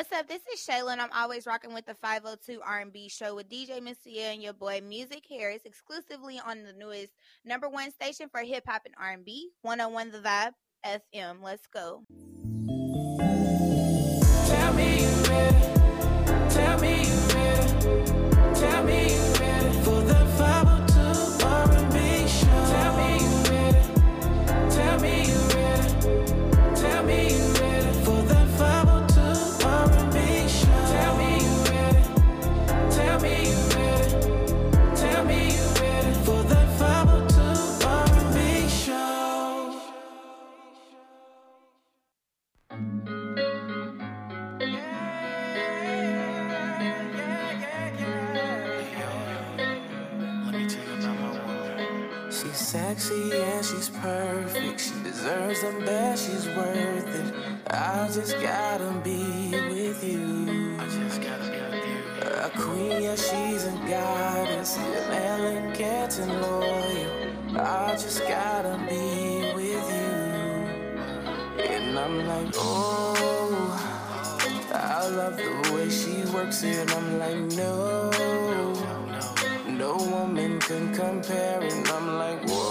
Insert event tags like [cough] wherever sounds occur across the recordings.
What's up? This is Shayla, I'm always rocking with the 502 R&B show with DJ Mr. Yeah and your boy Musick Harris, exclusively on the newest number one station for hip hop and R&B, 101 The Vibe FM. Let's go. words, the best she's worth it. I just gotta be with you. I just gotta be with you. A queen, yeah, she's a goddess. Elegant and loyal. I just gotta be with you. And I'm like, oh, I love the way she works it. I'm like, no, no woman can compare. And I'm like, whoa.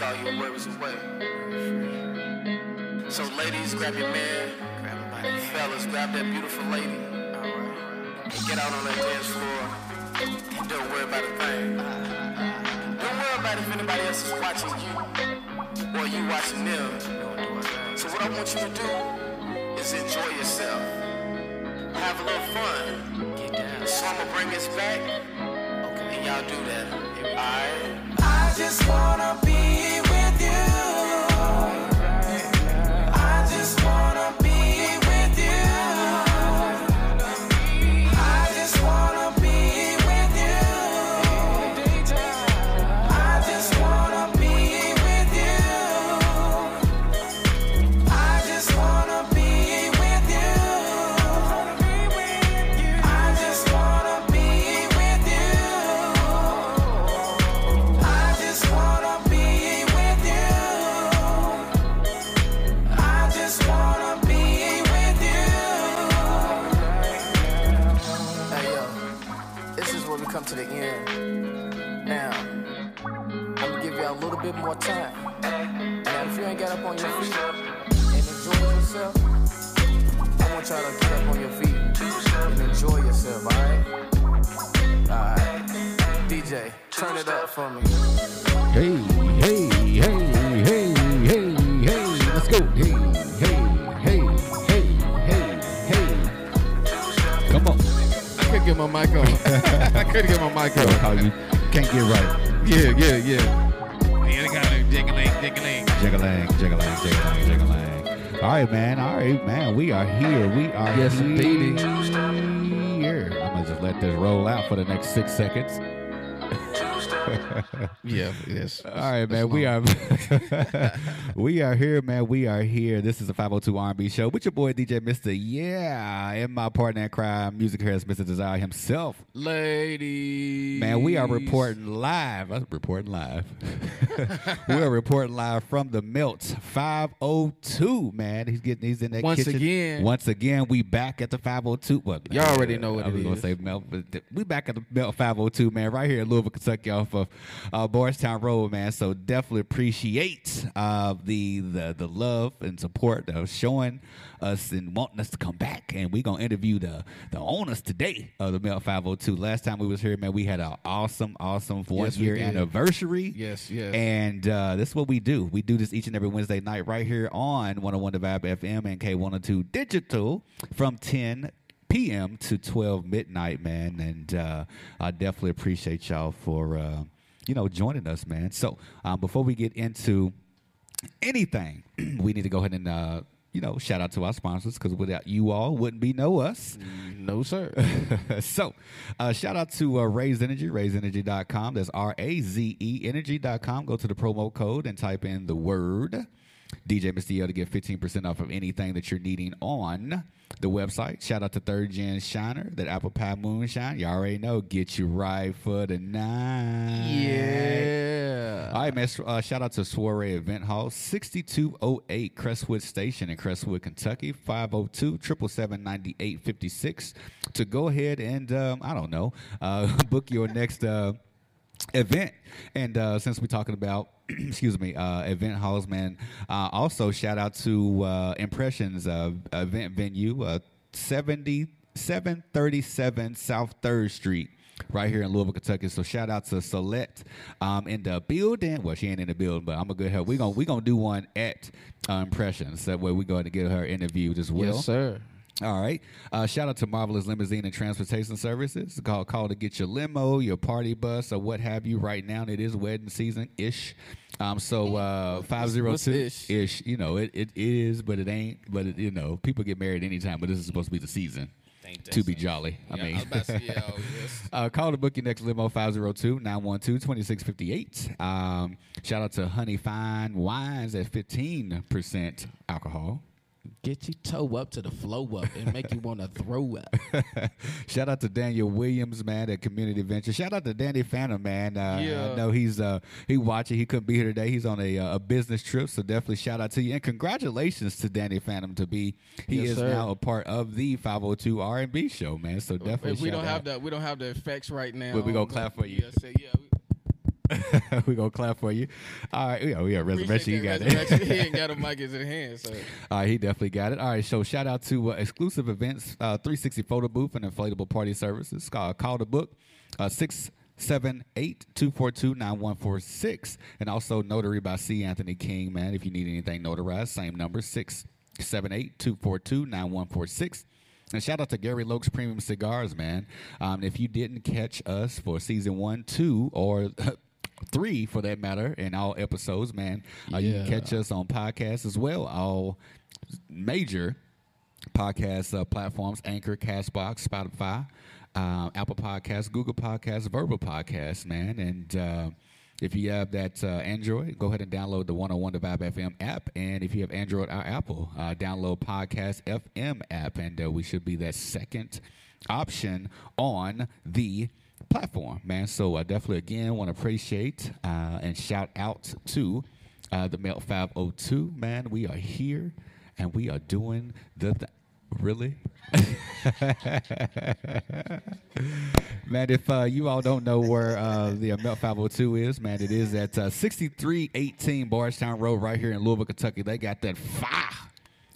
All your worries away. So ladies, grab your man. Grab him Fellas, grab that beautiful lady. And get out on that dance floor. And don't worry about a thing. Don't worry about if anybody else is watching you or you watching them. So what I want you to do is enjoy yourself. Have a little fun. So I'ma bring this back. And y'all do that. Alright? just wanna be I to get up on your feet and enjoy yourself, alright? Alright. DJ, turn it up for me. Hey, hey, hey, hey, hey, hey, let's go. Hey, hey, hey, hey, hey, hey. Come on. I couldn't get my mic on. [laughs] I couldn't get my mic on. How you can't get right. Yeah, yeah, yeah. Yeah, they got a jiggling, jiggling. Jiggalang, jiggalang, jiggalang, jiggalang. All right, man. All right, man. We are here. We are Yes, here. Here. I'm gonna just let this roll out for the next six seconds. Yeah, yes. All right, man. We are [laughs] we are here, man. We are here. This is the 502 R&B show with your boy DJ Mister. Yeah, and my partner in crime, Musick Harris, Mr. Desire himself. Ladies. Man, we are reporting live. I'm reporting live. [laughs] we are reporting live from the Melts 502. Man, he's getting he's in that Once kitchen. again. Once again, we back at the 502. Well, Y'all already know what I was gonna say Melt, but we back at the Melt 502, man, right here in Louisville, Kentucky, off of uh, Bardstown Road, man. So definitely appreciate uh, the the the love and support of showing us and wanting us to come back. And we're gonna interview the the owners today of the Melt 502. Last time we was here, man, we had an awesome, awesome one Yes, year anniversary. Yes, yes. And uh, this is what we do. We do this each and every Wednesday night right here on 101 The Vibe FM and K102 Digital from 10 p.m. to 12 midnight, man. And uh, I definitely appreciate y'all for, uh, you know, joining us, man. So um, before we get into anything, [clears throat] we need to go ahead and, uh, you know, shout out to our sponsors because without you all, wouldn't be no us. No, sir. [laughs] so, uh, shout out to uh, Raze Energy, razeenergy.com. That's R A Z E energy.com. Go to the promo code and type in the word DJ Mr. L to get 15% off of anything that you're needing on the website. Shout out to Third Gen Shiner, that apple pie moonshine. You already know, get you right for the night. yeah. All right, man. Uh, shout out to Soiree Event Hall, 6208 Crestwood Station in Crestwood, Kentucky, 502 777 9856. To go ahead and, um, I don't know, uh, [laughs] book your next uh, event. And uh, since we're talking about, [clears throat] excuse me, uh, event halls, man, uh, also shout out to uh, Impressions uh, event venue, uh, 70, 737 South 3rd Street right here in Louisville, Kentucky. So shout out to Solette um, in the building. Well, she ain't in the building, but I'm a good help. We're gonna we gonna do one at uh, Impressions. That way we're going to get her interviewed as well. Yes, sir. All right. Uh, shout out to Marvelous Limousine and Transportation Services. Call call to get your limo, your party bus, or what have you. Right now, it is wedding season ish. Um, so uh, five zero two ish? You know, it, it is, but it ain't. But it, you know, people get married anytime. But this is supposed to be the season to be jolly. I Yeah, mean, I to say, yeah, [laughs] oh, yes. uh, call to book your next limo 502 912 2658. Um, shout out to Honey Fine Wines at 15% alcohol. Get your toe up to the flow up and make you want to throw up. [laughs] Shout out to Daniel Williams, man, at Community Venture. Shout out to Danny Phantom, man. Uh, Yeah. I know he's uh, he watching. He couldn't be here today. He's on a, uh, a business trip, so definitely shout out to you and congratulations to Danny Phantom to be. He Yes, is sir. now a part of the 502 R&B show, man. So definitely If we shout don't out. have the we don't have the effects right now. But we gonna clap for you. Yeah, [laughs] we- gonna clap for you. All right, yeah, yeah, resurrection. You got resurrection. he ain't got a [laughs] mic in his hand, so All right, he definitely got it. All right, so shout out to uh, exclusive events, uh, 360 photo booth and inflatable party services. Call, call the book, uh, six seven eight two four two nine one four six, and also notary by C. Anthony King. Man, if you need anything notarized, same number six seven eight two four two nine one four six. And shout out to Gary Lokes Premium Cigars, man. Um, if you didn't catch us for season one, two, or [laughs] three for that matter, in all episodes, man, uh, you can catch us on podcasts as well. All major podcast uh, platforms: Anchor, Castbox, Spotify, uh, Apple Podcasts, Google Podcasts, Verbal Podcasts, man. And uh, if you have that uh, Android, go ahead and download the 101 The Vibe FM app. And if you have Android or Apple, uh, download Podcast FM app. And uh, we should be that second option on the platform, man. So I definitely, again, want to appreciate uh, and shout out to uh, the Melt 502, man. We are here and we are doing the thing. Really? [laughs] man, if uh, you all don't know where uh, the Melt 502 is, man, it is at uh, 6318 Bardstown Road right here in Louisville, Kentucky. They got that fire,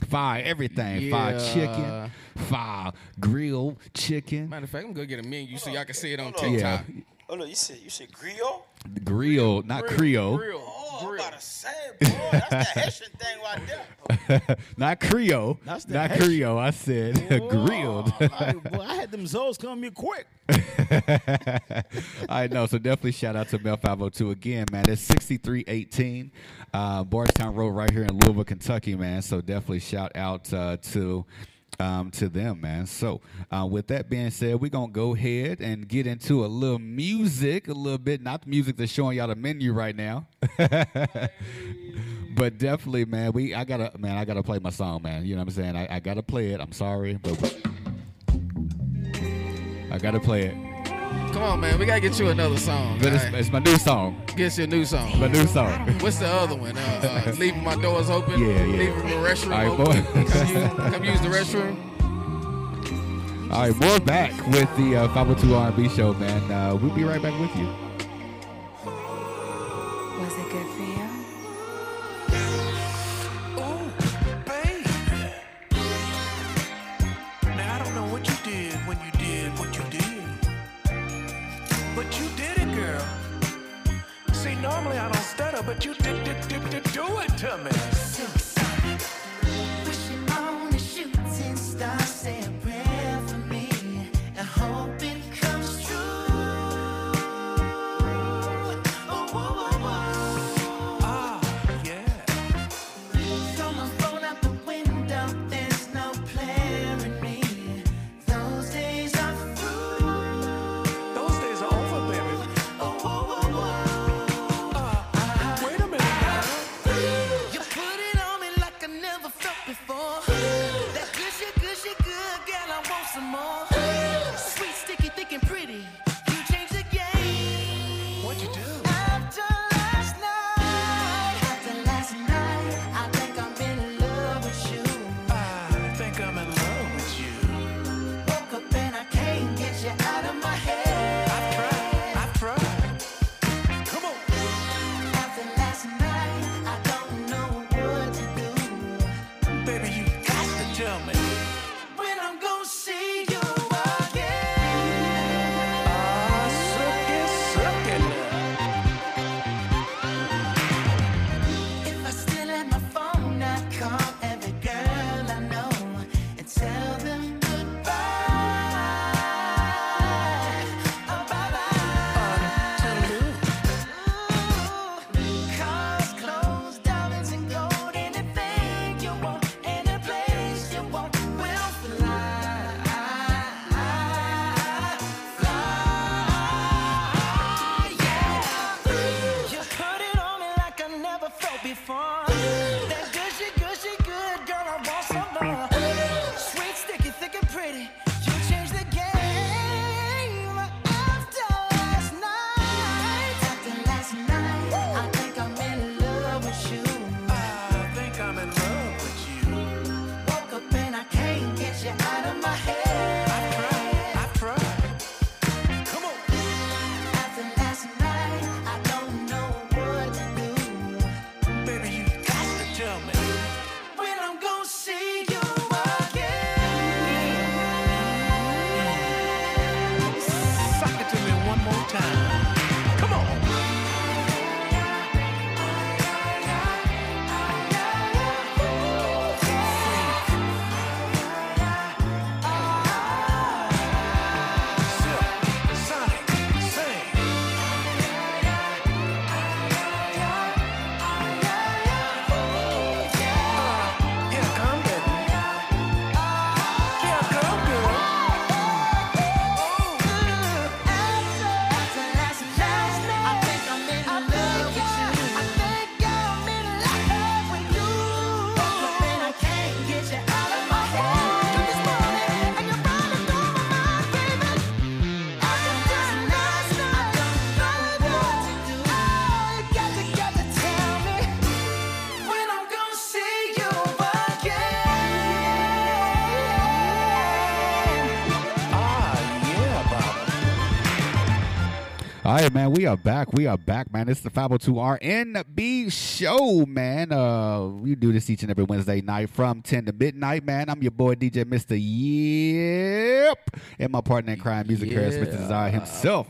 fire everything. Fire chicken, fire grilled chicken, Matter of fact, I'm gonna get a menu so y'all can see it on Hold on. TikTok. yeah, Oh no, you said you said griot. grilled, not Creole. Grill. Oh, I'm about to say, boy, that's the Haitian thing right there. [laughs] not Creole. That's the not Haitian- Creole. I said [laughs] grilled. I, boy, I had them Zoes come here quick. [laughs] I know. So definitely shout out to Mel 502 again, man. It's 6318 uh, Bardstown Road right here in Louisville, Kentucky, man. So definitely shout out uh, to. Um, to them, man. So, uh, with that being said, we're gonna go ahead and get into a little music, a little bit. Not the music that's showing y'all the menu right now, [laughs] but definitely, man. We, I gotta, man, I gotta play my song, man. You know what I'm saying? I, I gotta play it. I'm sorry, but I gotta play it. Come on, man. We gotta get you another song. But it's, alright? it's my new song. Get you a new song. My new song. What's the other one? Uh, uh, [laughs] leaving my doors open. Yeah, yeah. Leaving the restroom All right, open. boy. Come, use, come use the restroom. All right, we're back with the uh, 502 R&B show, man. Uh, we'll be right back with you. Was it good for you? But you did, did, did, did do it to me. All right, man. We are back. We are back, man. It's the 502RNB show, man. Uh, we do this each and every Wednesday night from 10 to midnight, man. I'm your boy DJ Mr. Yep. And my partner in crime, Musick Harris, Mr. Desire himself.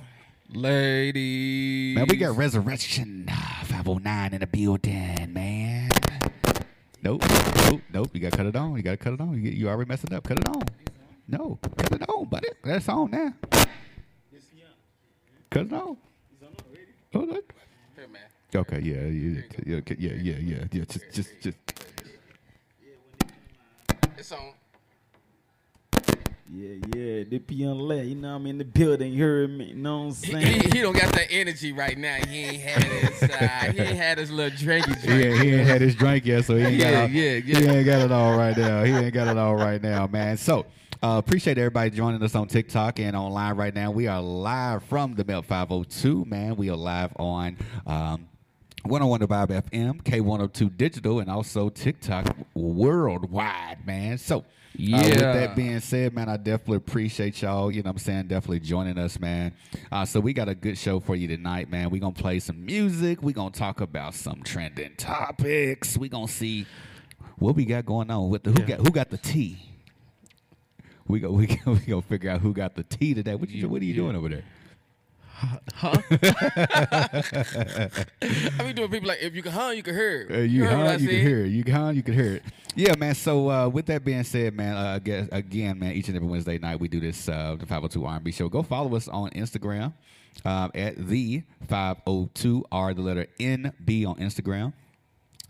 Ladies. Man, we got Resurrection 509 in the building, man. Nope, nope, nope. You gotta cut it on. You gotta cut it on. You, you already messing up. Cut it on. No, cut it on, buddy. That's on now. Cut it on. Oh, look. Here, man. Okay, yeah, yeah, yeah, okay, yeah, yeah, yeah, yeah. Just, just, just. It's on. Yeah, yeah, the young lad, you know I'm in the building, you heard me, you know what I'm He, saying? he don't got that energy right now. He ain't had his uh, he ain't had his little drinky drink. Yeah, he ain't had his drink yet, so he ain't got. Yeah, all, yeah, He ain't got it all right now. He ain't got it all right now, man. So. Uh, appreciate everybody joining us on TikTok and online right now. We are live from the Melt 502, man. We are live on um, 101 Vibe FM, K102 Digital, and also TikTok worldwide, man. So, uh, with that being said, man, I definitely appreciate y'all. You know what I'm saying? Definitely joining us, man. Uh, so, we got a good show for you tonight, man. We're going to play some music. We're going to talk about some trending topics. We're going to see what we got going on with the who got who got the tea. [laughs] We go we go, we gonna figure out who got the tea today. What you what are you doing over there? Huh? [laughs] [laughs] I be doing people like if you can huh, you can hear. Uh, you what huh? You can hear it. You can huh? You can hear it. Yeah, man. So uh, with that being said, man, uh, guess, again, man, each and every Wednesday night we do this uh, the 502 R&B show. Go follow us on Instagram um, at the 502 R the letter N B on Instagram.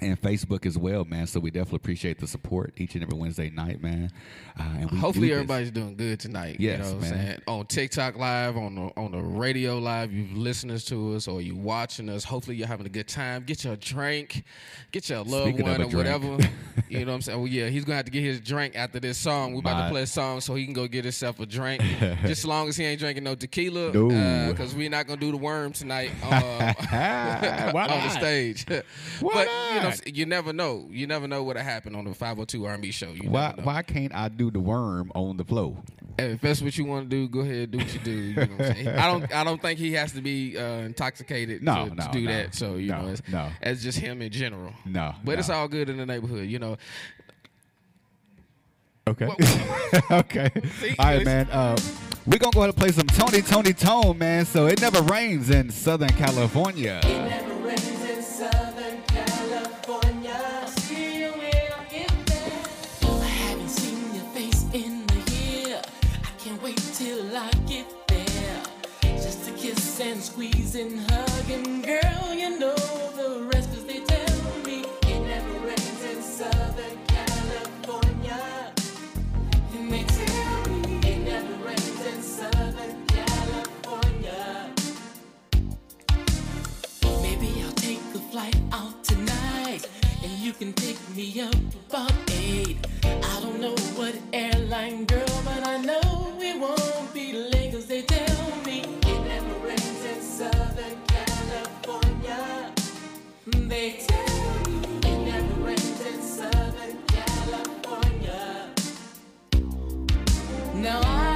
And Facebook as well, man. So we definitely appreciate the support each and every Wednesday night, man. Uh, and we Hopefully do everybody's doing good tonight. Yes, you know what man. I'm saying? On TikTok live, on the on the radio live, you listening to us or you watching us. Hopefully you're having a good time. Get your drink, get your loved Speaking one or drink. whatever. [laughs] you know what I'm saying? Well, yeah, he's gonna have to get his drink after this song. We're about My- to play a song so he can go get himself a drink. [laughs] Just as long as he ain't drinking no tequila, No. because we're not gonna do the worm tonight [laughs] uh, on the stage. But you know, not? you never know. You never know what'll happen on the 502 R&B show. You Why why can't I do the worm on the flow? Hey, if that's what you want to do, go ahead, do what you do. You know what I'm saying? I don't, I don't think he has to be uh, intoxicated No, to, no, to do no. that. So you No, know, it's, no. it's just him in general. No, but it's all good in the neighborhood. You know, Okay. [laughs] Okay. See, All right, man. Uh, we're going to go ahead and play some Tony, Toni, Toné, man. So it never rains in Southern California. And hugging, girl, you know the rest 'cause they tell me it never rains in Southern California. And they tell me it never rains in Southern California. Maybe I'll take a flight out tonight and you can pick me up about eight. I don't know what airline, girl, but I know we won't be late 'cause they tell Now I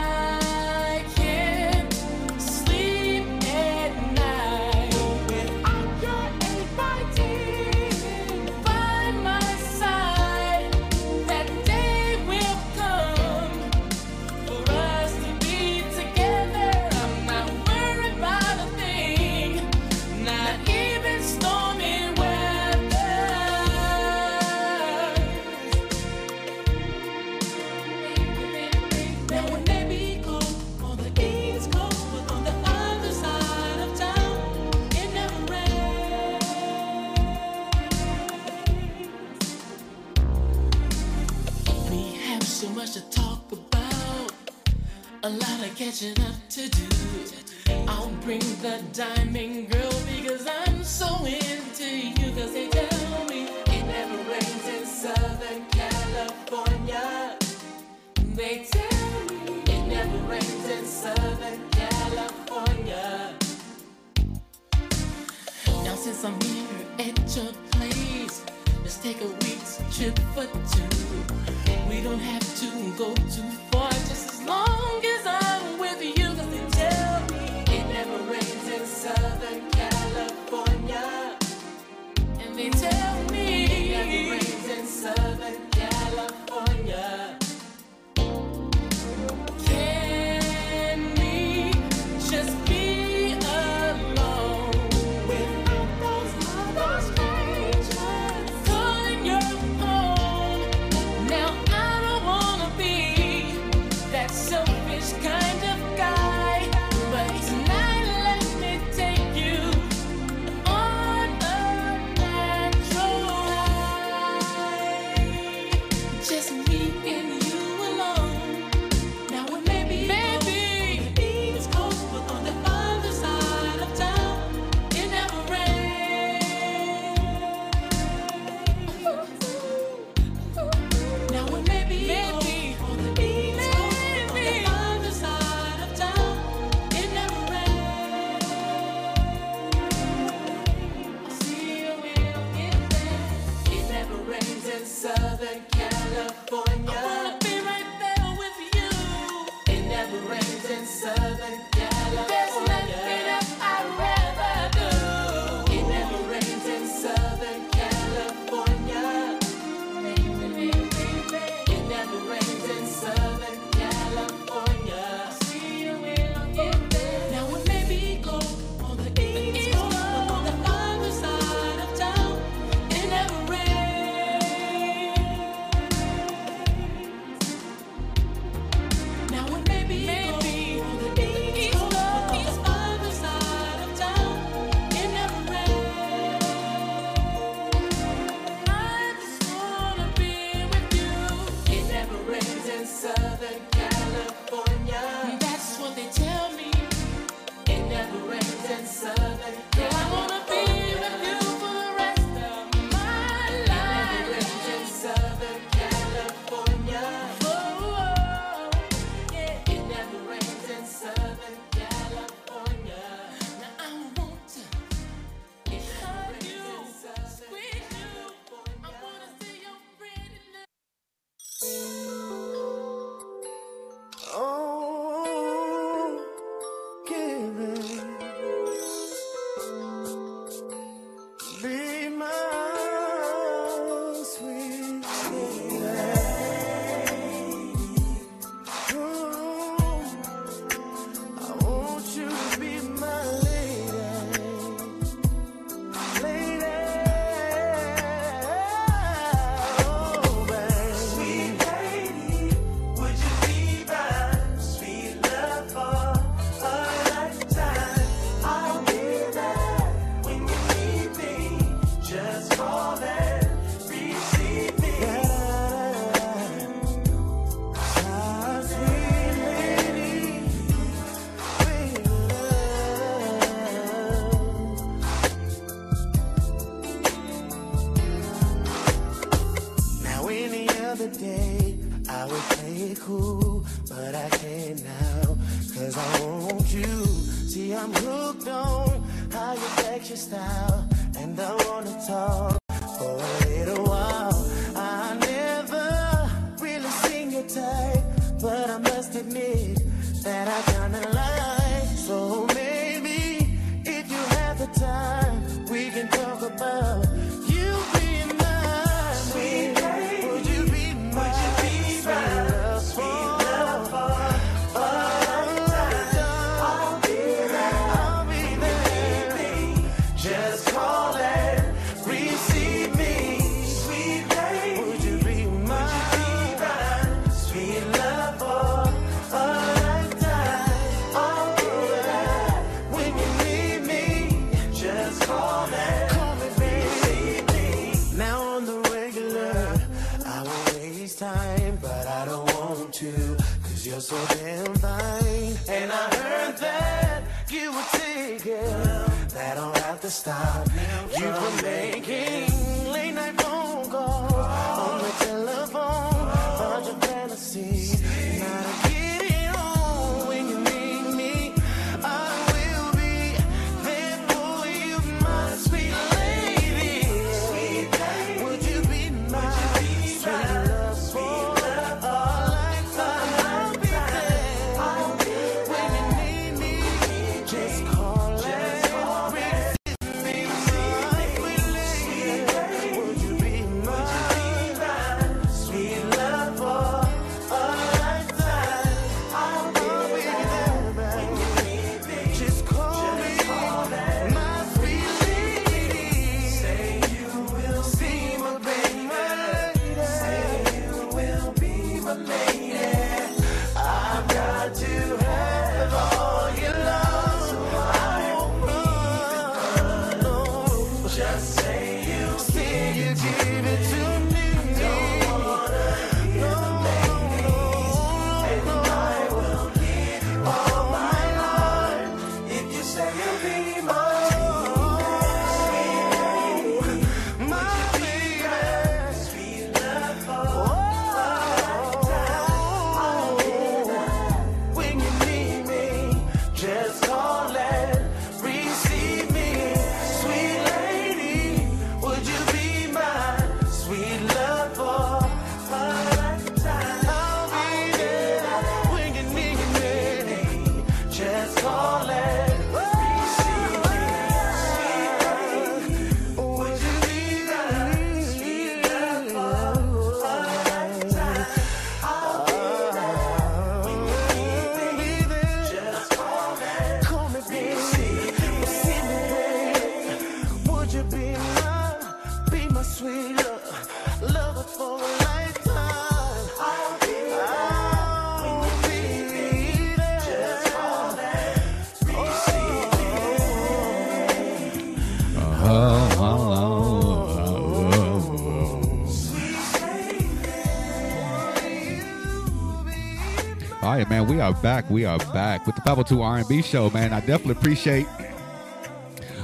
are back. We are back with the 502 R&B show, man. I definitely appreciate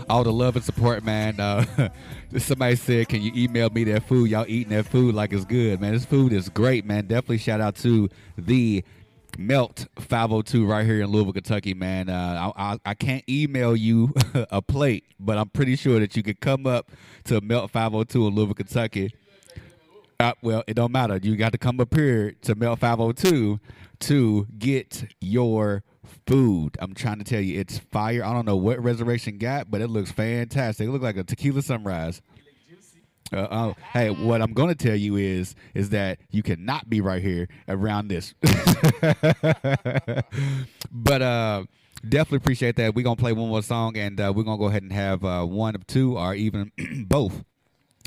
all the love and support, man. Uh, [laughs] somebody said, "Can you email me that food? Y'all eating that food like it's good, man. This food is great, man. Definitely shout out to the Melt 502 right here in Louisville, Kentucky, man. Uh, I, I, I can't email you [laughs] a plate, but I'm pretty sure that you could come up to Melt 502 in Louisville, Kentucky. Uh, well, it don't matter. You got to come up here to Melt 502 to get your food. I'm trying to tell you, it's fire. I don't know what Resurrection got, but it looks fantastic. It looks like a tequila sunrise. Uh, oh, hey, what I'm to tell you is is that you cannot be right here around this. [laughs] but uh, definitely appreciate that. We're gonna play one more song, and uh, we're gonna go ahead and have uh, one of two, or even [clears throat] both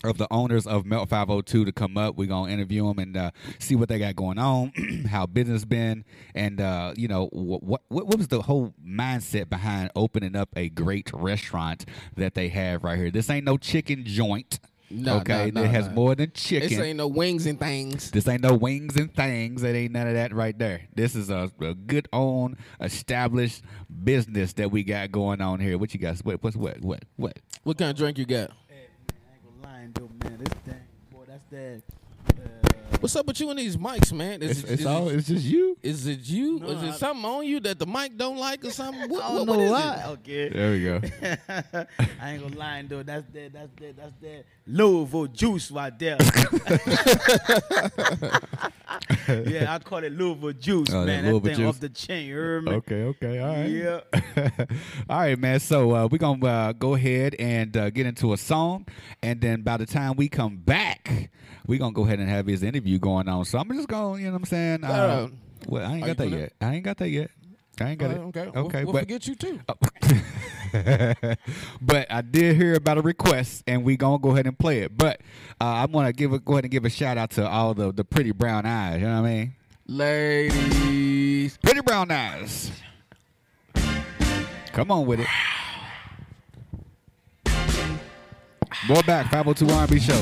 of the owners of Melt 502 to come up. We're gonna interview them and uh, see what they got going on, [clears throat] how business been, and uh, you know what, what what was the whole mindset behind opening up a great restaurant that they have right here. This ain't no chicken joint. No, okay, no, no, it has more than chicken. This ain't no wings and things. This ain't no wings and things. It ain't none of that right there. This is a, a good own established business that we got going on here. What you got? What? What's what? What? What? What kind of drink you got? Hey, man, I ain't gonna lie though, man. This thing, boy, that's that. What's up with you and these mics, man? Is It's, it- it's is all. It, It's just you. is it you? No, is it I- something on you that the mic don't like or something? [laughs] What, I don't what know is why. it? Okay. There we go. [laughs] I ain't gonna lie though. That's that. That's that. That's that. Louisville juice right there. [laughs] yeah, I call it Louisville juice, Oh, that man. Louisville that thing juice. off the chain. You heard me? Okay. Okay. All right. Yeah. all right, man. So uh, we're gonna uh, go ahead and uh, get into a song, and then by the time we come back, we're gonna go ahead and have his interview going on. So I'm just going. You know what I'm saying? Uh, Uh, well, I ain't got that yet. I ain't got that yet. I ain't got it. okay. Okay. We'll, we'll but forget you too. [laughs] but I did hear about a request, and we gonna go ahead and play it. But uh, I'm gonna give a, go ahead and give a shout out to all the the pretty brown eyes. You know what I mean? Ladies. Pretty brown eyes. Come on with it. More back 502 R&B show.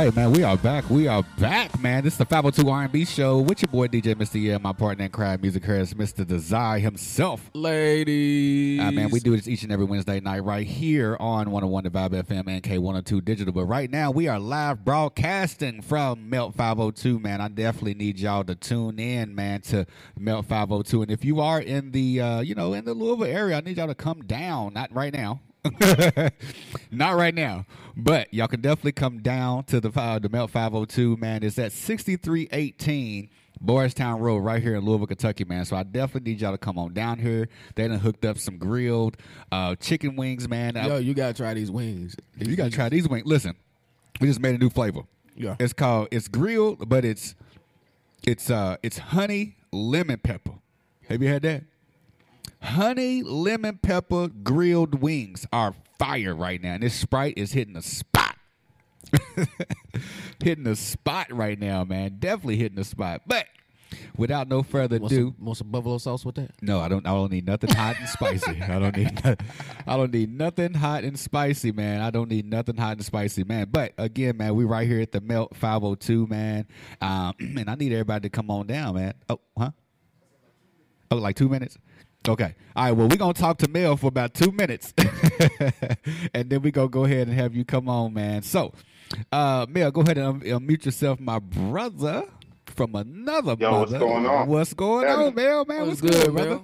Right, man, we are back. We are back, man. This is the 502 R&B show with your boy DJ Mr. Yeah, my partner in crime Musick Harris, Mr. Desire himself. Ladies. Uh, man, we do this each and every Wednesday night right here on 101 The Vibe FM and K102 Digital. But right now, we are live broadcasting from Melt 502, man. I definitely need y'all to tune in, man, to Melt 502. And if you are in the, uh, you know, in the Louisville area, I need y'all to come down. Not right now. [laughs] Not right now, but y'all can definitely come down to the uh, the Melt 502, man. It's at 6318 Bardstown Road, right here in Louisville, Kentucky, man. So I definitely need y'all to come on down here. They done hooked up some grilled uh, chicken wings, man. Yo, you gotta try these wings. you gotta try these wings. Listen, we just made a new flavor. Yeah. it's called it's grilled, but it's it's uh it's honey lemon pepper. Have you had that? Honey lemon pepper grilled wings are fire right now, and this Sprite is hitting the spot. [laughs] hitting the spot right now, man. Definitely hitting the spot. But without no further Want ado, some, want some buffalo sauce with that? no, I don't. I don't need nothing hot and spicy. [laughs] I don't need. no- I don't need nothing hot and spicy, man. I don't need nothing hot and spicy, man. But again, man, we right here at the Melt 502, man. Um, [clears throat] and I need everybody to come on down, man. Oh, huh? Oh, like two minutes. Okay. All right. Well, we're gonna talk to Mel for about two minutes, [laughs] and then we gonna go ahead and have you come on, man. So, uh, Mel, go ahead and unmute yourself, my brother from another brother. Yo, what's going on? What's going Tell on. Mel? Man, what's, What's good, good, brother?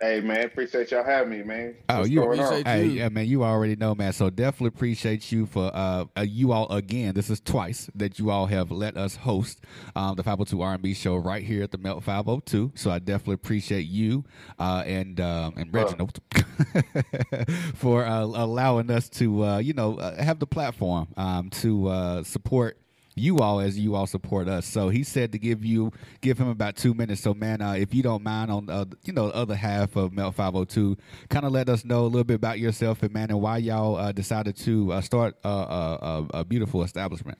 Mel? Hey man, appreciate y'all having me, man. Oh, What's you going on? appreciate Hey, you. yeah, man, you already know, man. So definitely appreciate you for uh, uh you all again. This is twice that you all have let us host um the 502 R&B show right here at the Melt 502. So I definitely appreciate you uh and um and Well. Reginald [laughs] for uh, allowing us to uh you know uh, have the platform um to uh support you all as you all support us. So he said to give you give him about two minutes. So man, uh, if you don't mind on uh, you know the other half of Melt 502, kind of let us know a little bit about yourself and man and why y'all uh, decided to uh, start uh, uh, a, a beautiful establishment.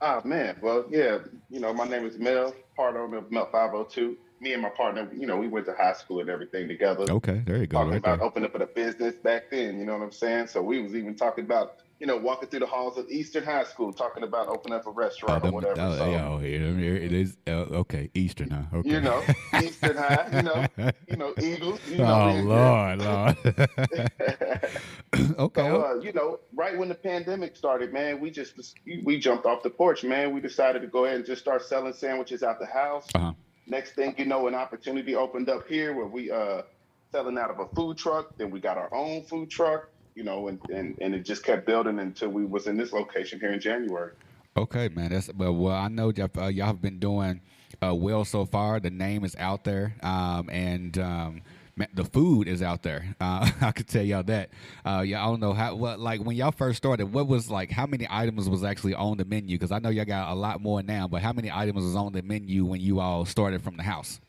Ah man, well yeah, you know my name is Mel, part owner of Melt 502. Me and my partner, you know, we went to high school and everything together. Okay, there you go. talking Right about there. opening up a business back then. You know what I'm saying? So we was even talking about, you know, walking through the halls of Eastern High School, talking about opening up a Oh, restaurant them- or whatever. oh, so, yeah, oh, here it is. Uh, okay, Eastern, huh? Okay. you know, Eastern High, you know, you know, [laughs] Eagles. You know, oh Lord, Lord. [laughs] [laughs] okay. So, uh, you know, right when the pandemic started, man, we just we jumped off the porch, man. We decided to go ahead and just start selling sandwiches out the house. Uh-huh. Next thing you know, an opportunity opened up here where we uh selling out of a food truck. Then we got our own food truck. you know, and, and, and it just kept building until we was in this location here in January. Okay, man. That's well. Well, I know uh, y'all have been doing uh, well so far. The name is out there, um, and um, ma- the food is out there. [laughs] Uh, I could tell y'all that. Uh, yeah, I don't know how. What like when y'all first started? What was like? How many items was actually on the menu? Because I know y'all got a lot more now. But how many items was on the menu when you all started from the house?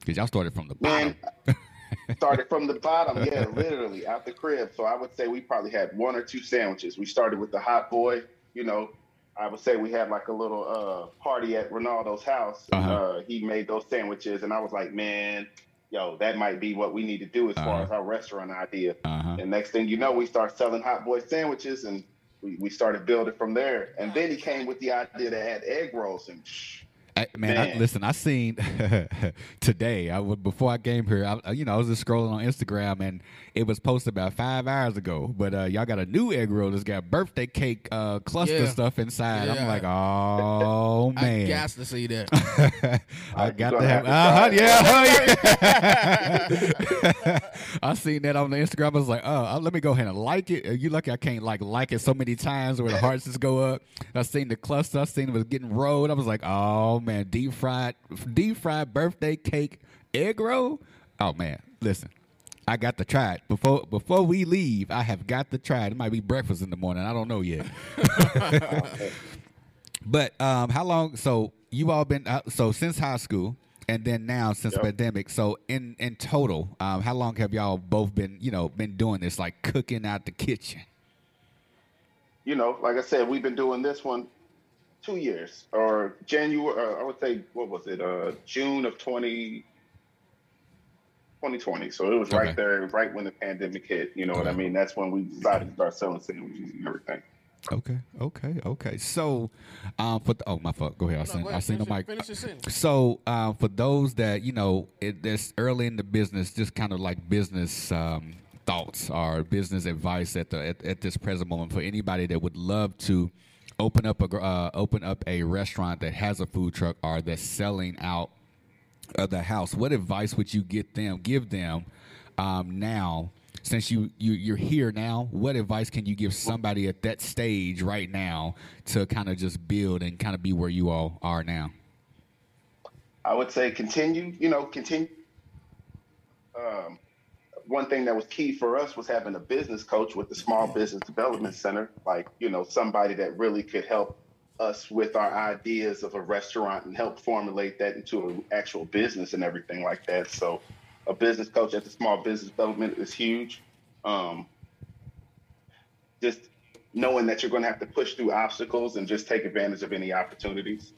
Because y'all started from the bottom. Man, [laughs] started from the bottom, yeah, literally out the crib. So I would say we probably had one or two sandwiches. We started with the hot boy, you know. I would say we had like a little uh, party at Ronaldo's house. Uh-huh. Uh, he made those sandwiches, and I was like, man, yo, that might be what we need to do as far Uh-huh. as our restaurant idea. Uh-huh. And next thing you know, we start selling hot boy sandwiches, and we, we started building from there. And then he came with the idea to add egg rolls, and shh, I, man, I, listen. I seen [laughs] today. I would before I came here. I, you know, I was just scrolling on Instagram and it was posted about five hours ago. But uh, y'all got a new egg roll that's got birthday cake uh, cluster Yeah. stuff inside. I'm like, [laughs] oh man, I got to see that. [laughs] I you got gonna to have. have to Uh-huh, try yeah, [laughs] oh, yeah. I seen that on the Instagram. I was like, oh, uh, let me go ahead and like it. Uh, You lucky I can't like like it so many times where the hearts just go up. I seen the cluster. I seen it was getting rolled. I was like, oh man, deep fried, deep fried birthday cake egg roll. Oh man, listen. I got to try it before before we leave. I have got to try it. It might be breakfast in the morning. I don't know yet. [laughs] But um, how long? So you all been uh, so since high school, and then now since Yep. pandemic. So in in total, um, how long have y'all both been you know been doing this like cooking out the kitchen? you know, like I said, we've been doing this one two years or January, uh, I would say, what was it, uh, June of 20, 2020. So it was Okay. right there, right when the pandemic hit. You know what I mean? That's when we decided to start selling sandwiches and everything. Okay, okay, okay. So, um, for the, oh my fuck, go ahead. I No, seen go I ahead, seen the mic. it- finish your sentence. So, um, for those that you know, it, that's early in the business, just kind of like business um, thoughts or business advice at the at, at this present moment for anybody that would love to open up a uh, open up a restaurant that has a food truck or that's selling out of the house. What advice would you get them? Give them um, now. Since you, you you're here now, what advice can you give somebody at that stage right now to kind of just build and kind of be where you all are now? I would say continue, you know, continue. Um, one thing that was key for us was having a business coach with the Small Business Development Center, like, you know, somebody that really could help us with our ideas of a restaurant and help formulate that into an actual business and everything like that. So, a business coach at the Small Business Development is huge. Um, just knowing that you're going to have to push through obstacles and just take advantage of any opportunities.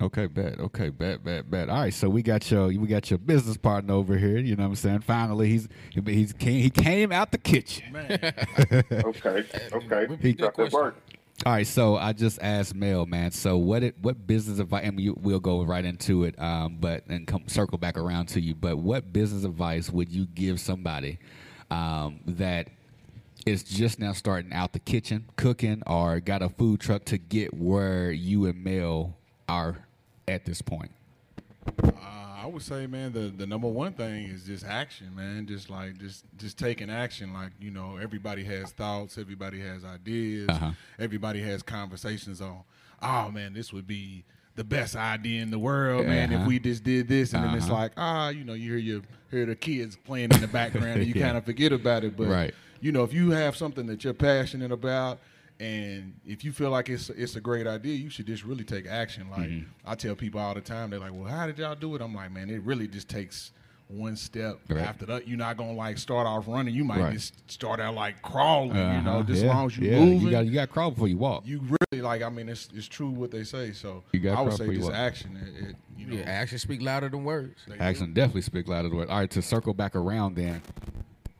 Okay, bet. Okay, bet, bet, bet. All right, so we got your we got your business partner over here. You know what I'm saying? Finally, he's he's came, he came out the kitchen. Man, [laughs] Okay. Okay. Repeat that Got that work. All right, so I just asked Mel, man. So what it, what business advice? And we'll go right into it, um, but and come circle back around to you. But what business advice would you give somebody um, that is just now starting out the kitchen, cooking, or got a food truck to get where you and Mel are at this point? Uh, I would say, man, the, the number one thing is just action, man. Just like just just taking action. Like you know, everybody has thoughts, everybody has ideas, Uh-huh. everybody has conversations on. Oh man, this would be the best idea in the world, man. If Uh-huh. we just did this, and then it's Uh-huh. like, ah, you know, you hear your hear the kids playing in the background, and you [laughs] Yeah. kind of forget about it. But Right. you know, if you have something that you're passionate about, and if you feel like it's it's a great idea, you should just really take action. Like Mm-hmm. I tell people all the time, they're like, "Well, how did y'all do it?" I'm like, "Man, it really just takes one step Right. after that. You're not gonna like start off running. You might Right. just start out like crawling. You know, Uh-huh. just yeah. as long as you yeah. moving, you got you got to crawl before you walk. you really like. I mean, it's it's true what they say. So You I would say just walk. action. It, it, you know, Yeah, actions speak louder than words. they do. Action definitely speak louder than words. All right, to circle back around then,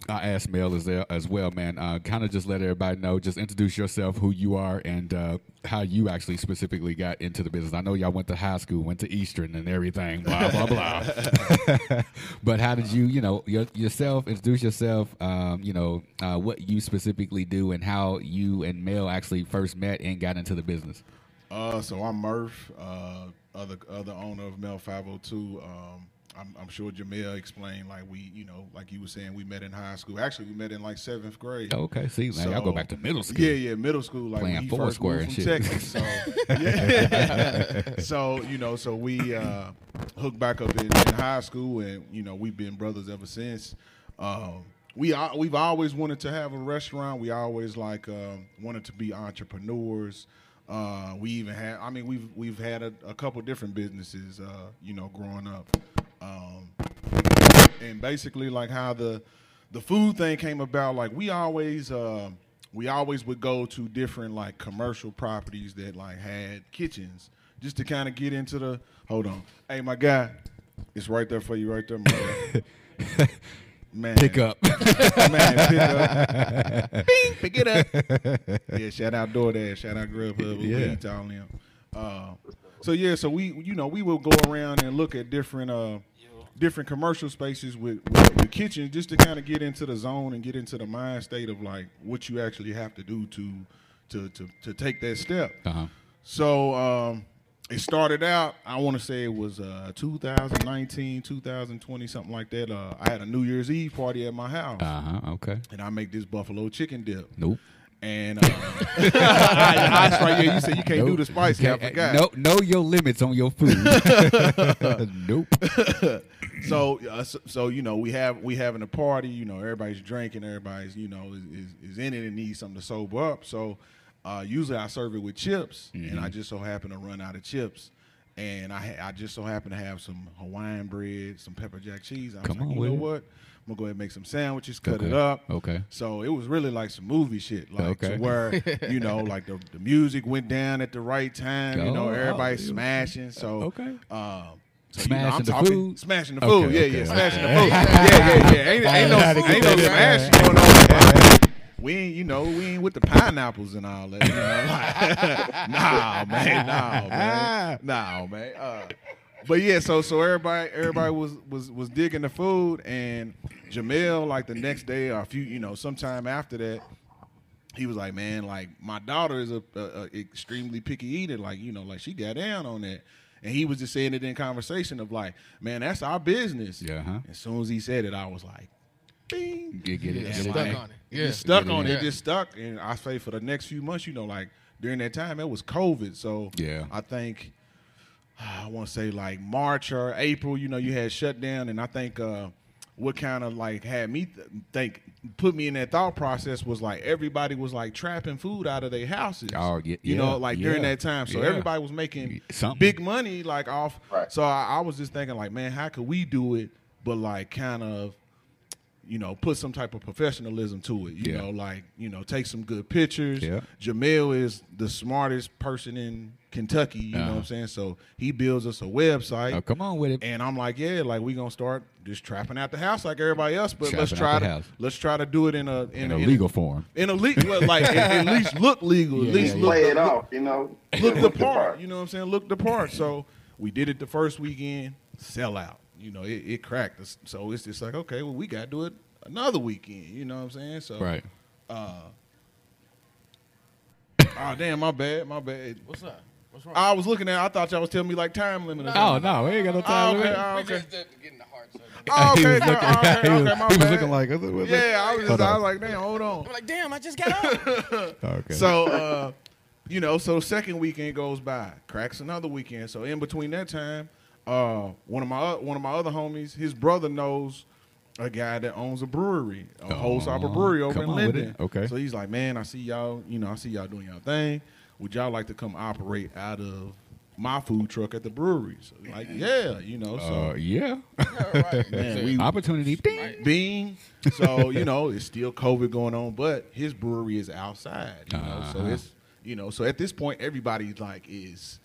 I asked Mel as, as well, man. Uh, kind of just let everybody know, just introduce yourself, who you are, and uh, how you actually specifically got into the business. I know y'all went to high school, went to Eastern and everything, blah, blah, blah. [laughs] but how did you, you know, your, yourself, introduce yourself, um, you know, uh, what you specifically do and how you and Mel actually first met and got into the business? Uh, so I'm Murph, uh, other other owner of Mel 502. Um, I'm, I'm sure Jamil explained like we, you know, like you were saying, we met in high school. Actually, we met in like seventh grade. Oh, okay. See, man, y'all go back to middle school. Yeah, yeah, middle school. Like Playing four first square and shit. Texas. So, [laughs] yeah. [laughs] so you know, so we uh, hooked back up in, in high school, and you know, we've been brothers ever since. Um, we we've always wanted to have a restaurant. We always like um, wanted to be entrepreneurs. Uh, we even had, I mean, we've we've had a, a couple different businesses, uh, you know, growing up. Um, and basically like how the the food thing came about like we always uh, we always would go to different like commercial properties that like had kitchens just to kind of get into the hold on hey my guy it's right there for you right there my [laughs] man Pick up. man pick up [laughs] Bing, pick it up yeah shout out DoorDash shout out Grubhub Yeah. yeah. All them uh, so yeah so we you know we will go around and look at different uh different commercial spaces with, with, with kitchens just to kind of get into the zone and get into the mind state of like what you actually have to do to to to, to take that step. Uh-huh. So um, it started out. I want to say it was uh, 2019, 2020, something like that. Uh, I had a New Year's Eve party at my house, Uh huh. Okay. and I make this buffalo chicken dip. Nope. And uh, [laughs] I, right. Yeah, you said you can't do Nope. the spicy. I forgot. Know, know your limits on your food. [laughs] nope. [laughs] so, uh, so, so you know, we have we having a party. You know, everybody's drinking. Everybody's you know is, is, is in it and needs something to sober up. So, uh, usually I serve it with chips, and Mm-hmm. I just so happen to run out of chips. And I ha- I just so happen to have some Hawaiian bread, some pepper jack cheese. I was Come like, on, you know it. what? I'm gonna go ahead and make some sandwiches, cut Okay. it up. Okay. So it was really like some movie shit, like Okay. where [laughs] you know, like the, the music went down at the right time. You know, Oh, everybody's oh, smashing. So Okay. um, so, Smashing you know, I'm the talking, food? smashing the Okay, food. yeah, okay, yeah, smashing the [laughs] food. yeah, yeah, yeah. Ain't, ain't no, I had to get ain't no that smash going on. We ain't, you know, we ain't with the pineapples and all that. You know? [laughs] nah, man, nah, man, nah, man. Uh, but yeah, so so everybody everybody was was was digging the food, and Jamil like the next day or a few, you know, sometime after that, he was like, man, like my daughter is a, a, a extremely picky eater. Like, you know, like she got down on that. And he was just saying it in conversation of like, man, that's our business. Yeah, huh? As soon as he said it, I was like, bing. Get, get it. Yeah, Get stuck it. on it. It Yeah. just stuck Get on it. Yeah. It just stuck. And I say for the next few months, you know, like during that time, it was COVID. So Yeah. I think [sighs] I want to say like March or April, you know, you had shut down, and I think uh, what kind of like had me th- think put me in that thought process was like everybody was like trapping food out of their houses. Oh, yeah, you yeah, know, like during that time, so yeah. everybody was making Something. big money like off. Right. So I, I was just thinking like, man, how could we do it, but like kind of you know, put some type of professionalism to it. You Yeah. know, like you know, take some good pictures. Yeah. Jamil is the smartest person in Kentucky. You know what Uh-huh. I'm saying? So he builds us a website. Oh, come on with it. And I'm like, yeah, like we gonna start just trapping out the house like everybody else, but let's try to house. let's try to do it in a in, In a legal form. in a legal well, like at, at least [laughs] look legal, at least look, Play it look, off, you know. look [laughs] the part. You know what I'm saying? Look the part. So we did it the first weekend, sell out. You know, it, it cracked us. So it's just like, okay, well, we got to do it another weekend. You know what I'm saying? So, Right. Oh [coughs] damn, my bad, my bad. What's up? What's wrong? I was looking at. I thought y'all was telling me like time limit. Or Oh no, we ain't got no Oh, time. okay, limit. oh, We okay. just uh, getting the heart. So Oh, he okay, was no, looking. okay, [laughs] he was, my he was looking like. what's- what's- Yeah, I was just. I was like, damn, hold on. I'm like, damn, I just got out. [laughs] [laughs] Okay. So, uh, you know, so second weekend goes by, cracks another weekend. So in between that time, uh, one of my one of my other homies, his brother knows a guy that owns a brewery, a Oh, whole brewery over in Lyndon. Okay. So he's like, man, I see y'all, you know, I see y'all doing y'all thing. Would y'all like to come operate out of my food truck at the brewery? So like, yeah, you know, so uh, yeah. right. [laughs] man, we Opportunity. Ding. being so you know it's still covid going on but his brewery is outside you know so Uh-huh. it's you know so at this point everybody's like is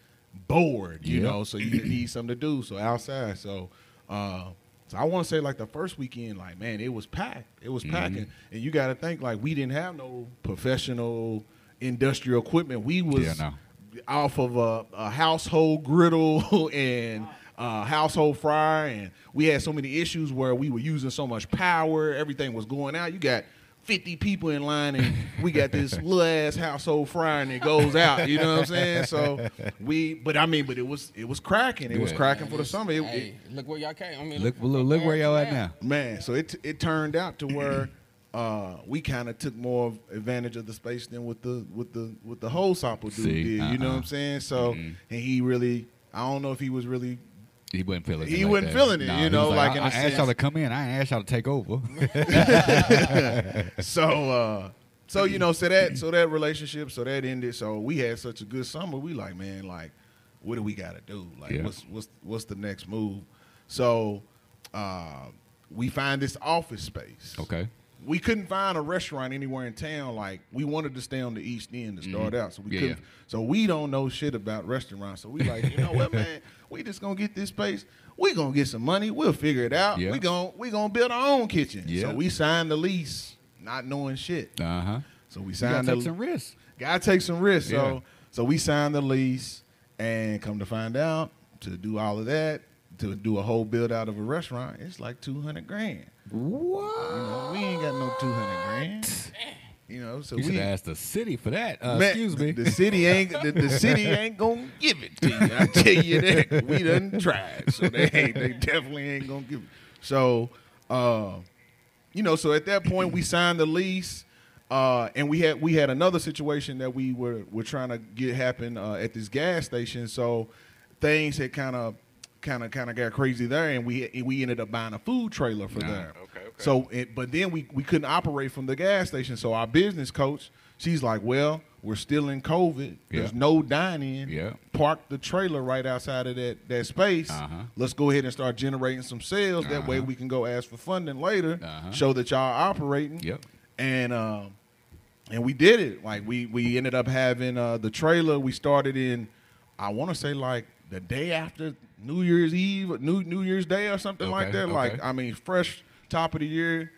bored you Yep. know so you need something to do so outside so uh so I want to say like the first weekend, like man, it was packed. It was Mm-hmm. packing, and you got to think like we didn't have no professional industrial equipment. We was Yeah, no. off of a, a household griddle [laughs] and a household fryer, and we had so many issues where we were using so much power. Everything was going out. You got 50 people in line and we got this [laughs] little ass household fryer and it goes out. You know what I'm saying? So we, but I mean, but it was it was cracking. It was Good. cracking for the summer. It, Hey, look where y'all came. I mean, Look, look, look where y'all at now. man, so it it turned out to where [clears throat] uh, we kind of took more advantage of the space than with the with the with the whole Sapo dude See, did. You know uh-uh. what I'm saying? So and he really, I don't know if he was really He wasn't feeling it. He like wasn't that. feeling it, Nah, you know, like I, a I asked y'all to come in. I asked y'all to take over. [laughs] [laughs] so uh so you know so that so that relationship so that ended so we had such a good summer we like man like what do we got to do like Yeah. what's what's what's the next move so uh we find this office space okay. We couldn't find a restaurant anywhere in town like we wanted to stay on the east end to start out so we Mm-hmm. Yeah, couldn't yeah. so we don't know shit about restaurants so we like you know what [laughs] man we just gonna get this space we gonna get some money we'll figure it out Yeah. we gonna we gonna build our own kitchen Yeah. so we signed the lease not knowing shit Uh huh. so we You gotta signed take the some risks. gotta take some risks so so we signed the lease and come to find out to do all of that to do a whole build out of a restaurant it's like 200 grand What? you know, we ain't got no 200 grand. You know, so You should we ask the city for that. Uh, Man, excuse me. The city ain't the, the city [laughs] ain't gonna give it to you. I tell you that we done tried, so they ain't they definitely ain't gonna give it. So, uh, you know, so at that point we signed the lease, uh, and we had we had another situation that we were were trying to get happen uh, at this gas station. So things had kind of kind of kind of got crazy there, and we we ended up buying a food trailer for there. okay, okay. So, it, but then we we couldn't operate from the gas station. So our business coach, she's like, "Well, we're still in COVID. There's no dining. Yeah. Park the trailer right outside of that that space. Uh-huh. Let's go ahead and start generating some sales. That way Uh-huh. we can go ask for funding later. Uh-huh. Show that y'all operating. Yep. And um, and we did it. Like we we ended up having uh, the trailer. We started in, I want to say like the day after New Year's Eve, New New Year's Day or something like Okay, that. Like. I mean, fresh top of the year.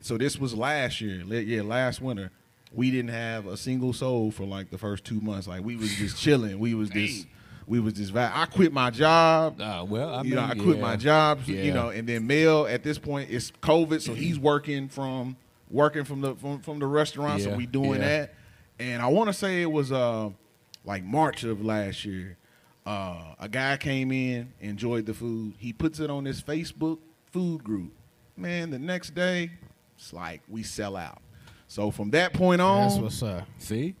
So this was last year. Yeah, last winter. We didn't have a single soul for like the first two months. Like we was just [laughs] chilling. We was just we was just. I quit my job. Uh, well, I you know, I mean, quit yeah. my job. Yeah. You know, and then Mel at this point it's COVID, so he's working from working from the from, from the restaurant. Yeah, So we doing that. And I want to say it was uh like March of last year. Uh, a guy came in, enjoyed the food. He puts it on his Facebook food group. Man, the next day, it's like we sell out. So from that point on, That's what's up. See?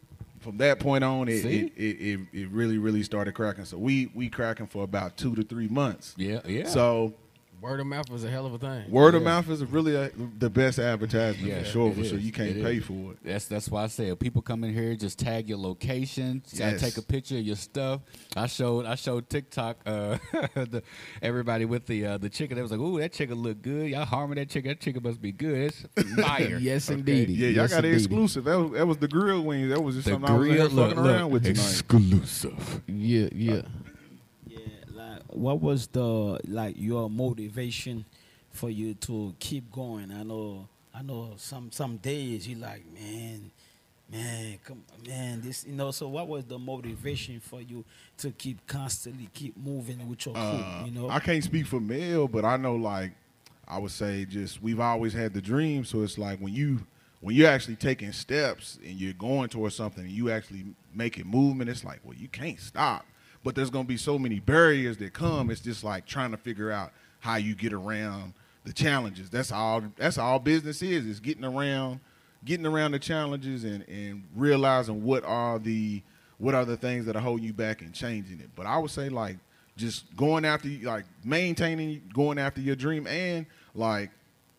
from that point on, it it, it, it it really really started cracking. So we we cracking for about two to three months. Yeah, yeah. So Word of mouth is a hell of a thing. word of mouth is really a, the best advertisement Yeah, for sure. it For sure, you can't It pay is. for it. That's that's why I say if people come in here, just tag your location, uh, Yes. take a picture of your stuff. I showed I showed TikTok uh, [laughs] the, everybody with the uh, the chicken. They was like, "Ooh, that chicken look good. Y'all harming that chicken. That chicken must be good. It's [laughs] fire." Yes, Okay? indeed. Yeah, y'all Yes, got it exclusive. That was that was the grill wings. That was just The something I was in grill look, fucking look, around with tonight. exclusive. Yeah, yeah. Yeah, like what was the like your motivation for you to keep going? I know, I know. Some some days you like, man, man, come, man. This, you know. So what was the motivation for you to keep constantly keep moving with your crew? Uh, you know, I can't speak for Mel, but I know like I would say just we've always had the dream. So it's like when you when you're actually taking steps and you're going towards something and you actually making movement, it's like, well, you can't stop. But there's gonna be so many barriers that come. It's just like trying to figure out how you get around the challenges. That's all that's all business is, is getting around getting around the challenges and, and realizing what are the what are the things that are holding you back and changing it. But I would say like just going after like maintaining going after your dream and like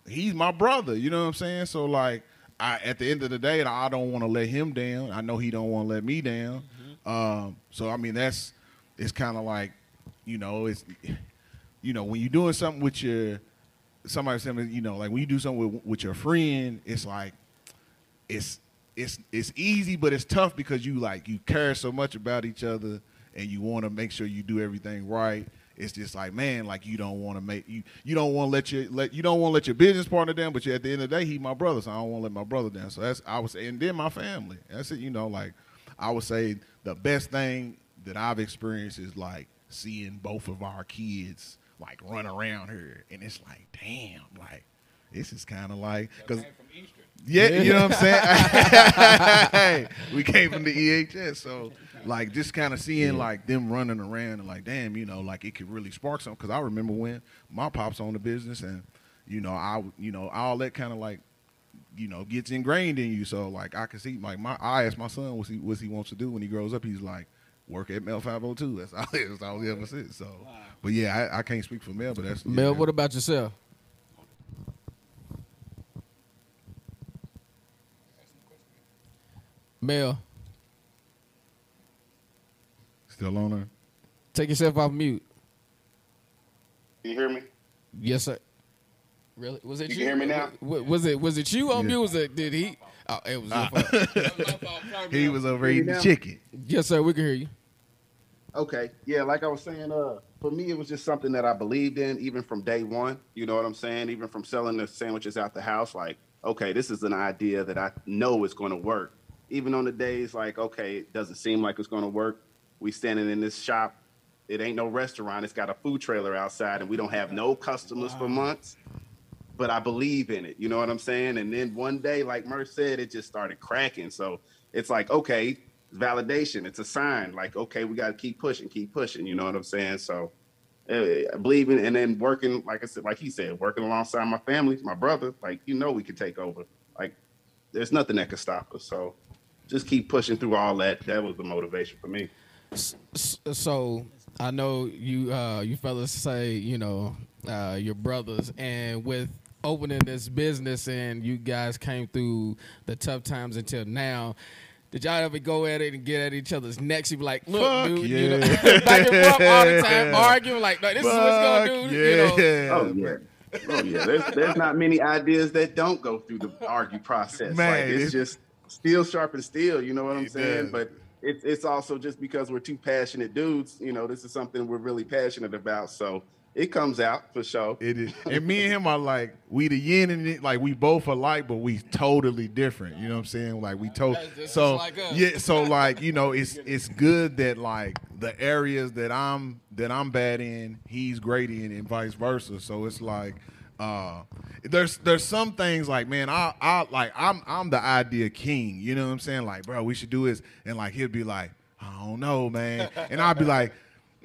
he's my brother, you know what I'm saying? So like I at the end of the day I don't want to let him down. I know he don't want to let me down. Um so I mean that's it's kind of like you know it's you know when you're doing something with your somebody said you know like when you do something with, with your friend it's like it's it's it's easy but it's tough because you like you care so much about each other and you want to make sure you do everything right. It's just like man like you don't want to make you you don't want to let your let you don't want to let your business partner down but at the end of the day he my brother so i don't want to let my brother down. So that's i would say and then my family. That's it you know like i would say the best thing that i've experienced is like seeing both of our kids like run around here and it's like damn like this is kind of like because Yeah, you know what I'm saying? [laughs] we came from the EHS, so like just kind of seeing like them running around and like, damn, you know, like it could really spark something. Because I remember when my pops owned the business, and you know, I, you know, all that kind of like, you know, gets ingrained in you. So like, I can see like my, I asked my son what he what he wants to do when he grows up. He's like, work at Mel 502. That's all. That's all he ever said. So, but yeah, I, I can't speak for Mel, but that's Mel, yeah. what about yourself? Mel, still on her. take yourself off mute. You hear me? Yes, sir. Really? Was it You you? can hear me now? W- Was it was it you on Yeah. mute? Was it did he? Oh, it was your fault. [laughs] He was over Hear me eating now? chicken. Yes, sir. We can hear you. Okay. Yeah, like I was saying, uh, for me it was just something that I believed in even from day one. You know what I'm saying? Even from selling the sandwiches out the house, like, okay, this is an idea that I know is going to work. Even on the days like, okay, it doesn't seem like it's going to work. We standing in this shop. It ain't no restaurant. It's got a food trailer outside, and we don't have no customers for months. But I believe in it. You know what I'm saying? And then one day, like Murph said, it just started cracking. So it's like, okay, validation. It's a sign. Like, okay, we got to keep pushing, keep pushing. You know what I'm saying? So uh, believing and then working, like I said, like he said, working alongside my family, my brother. Like, you know, we could take over. Like, there's nothing that could stop us. So just keep pushing through all that. That was the motivation for me. So I know you uh you fellas say you know uh your brothers and with opening this business and you guys came through the tough times until now. Did y'all ever go at it and get at each other's necks? You'd be like, look, Fuck dude, you know, yeah. [laughs] back and forth all the time, [laughs] arguing like, no, this is what's gonna Fuck do. You know, yeah. Oh yeah. Oh yeah. There's there's not many ideas that don't go through the argue process. Man, like it's it's- just steel sharpens steel, you know what I'm saying? does. But it's it's also just because we're two passionate dudes, you know, this is something we're really passionate about. So it comes out for sure. It is, [laughs] and me and him are like we the yin and it, like we both alike, but we totally different. You know what I'm saying? Like we told That's just so like us. yeah. So [laughs] like you know, it's it's good that like the areas that I'm that I'm bad in, he's great in, and vice versa. So it's like uh there's there's some things like man I I like I'm I'm the idea king you know what I'm saying like bro we should do this and like he'll be like I don't know man and I'll be like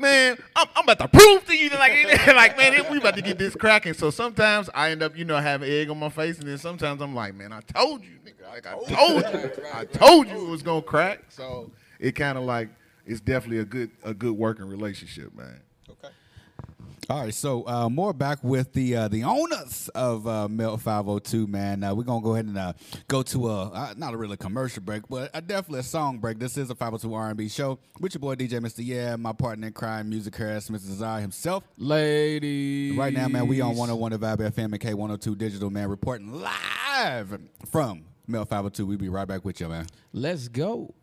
man, I'm, I'm about to prove to you that like, [laughs] like man, we about to get this cracking. So sometimes I end up, you know, having egg on my face, and then sometimes I'm like, man, I told you, nigga, like I told you, I told you it was gonna crack. So it kind of like it's definitely a good a good working relationship, man. All right, so uh, more back with the uh, the owners of uh, Melt 502, man. Uh, we're gonna go ahead and uh, go to a uh, not a really commercial break, but a, definitely a song break. This is a 502 R&B show with your boy DJ Mr. Yeah, my partner in crime, Musick Harris, Mr. Desire himself. ladies. Right now, man, we on 101 of Vibe FM and K102 Digital, man, reporting live from Melt 502. We'll be right back with you, man. Let's go.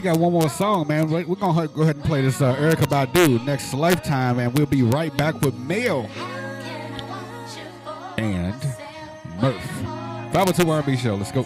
We got one more song, man. We- We're gonna go ahead and play this uh, Erykah Badu next lifetime, and we'll be right back with Mel and Murph. 502 R&B show. Let's go.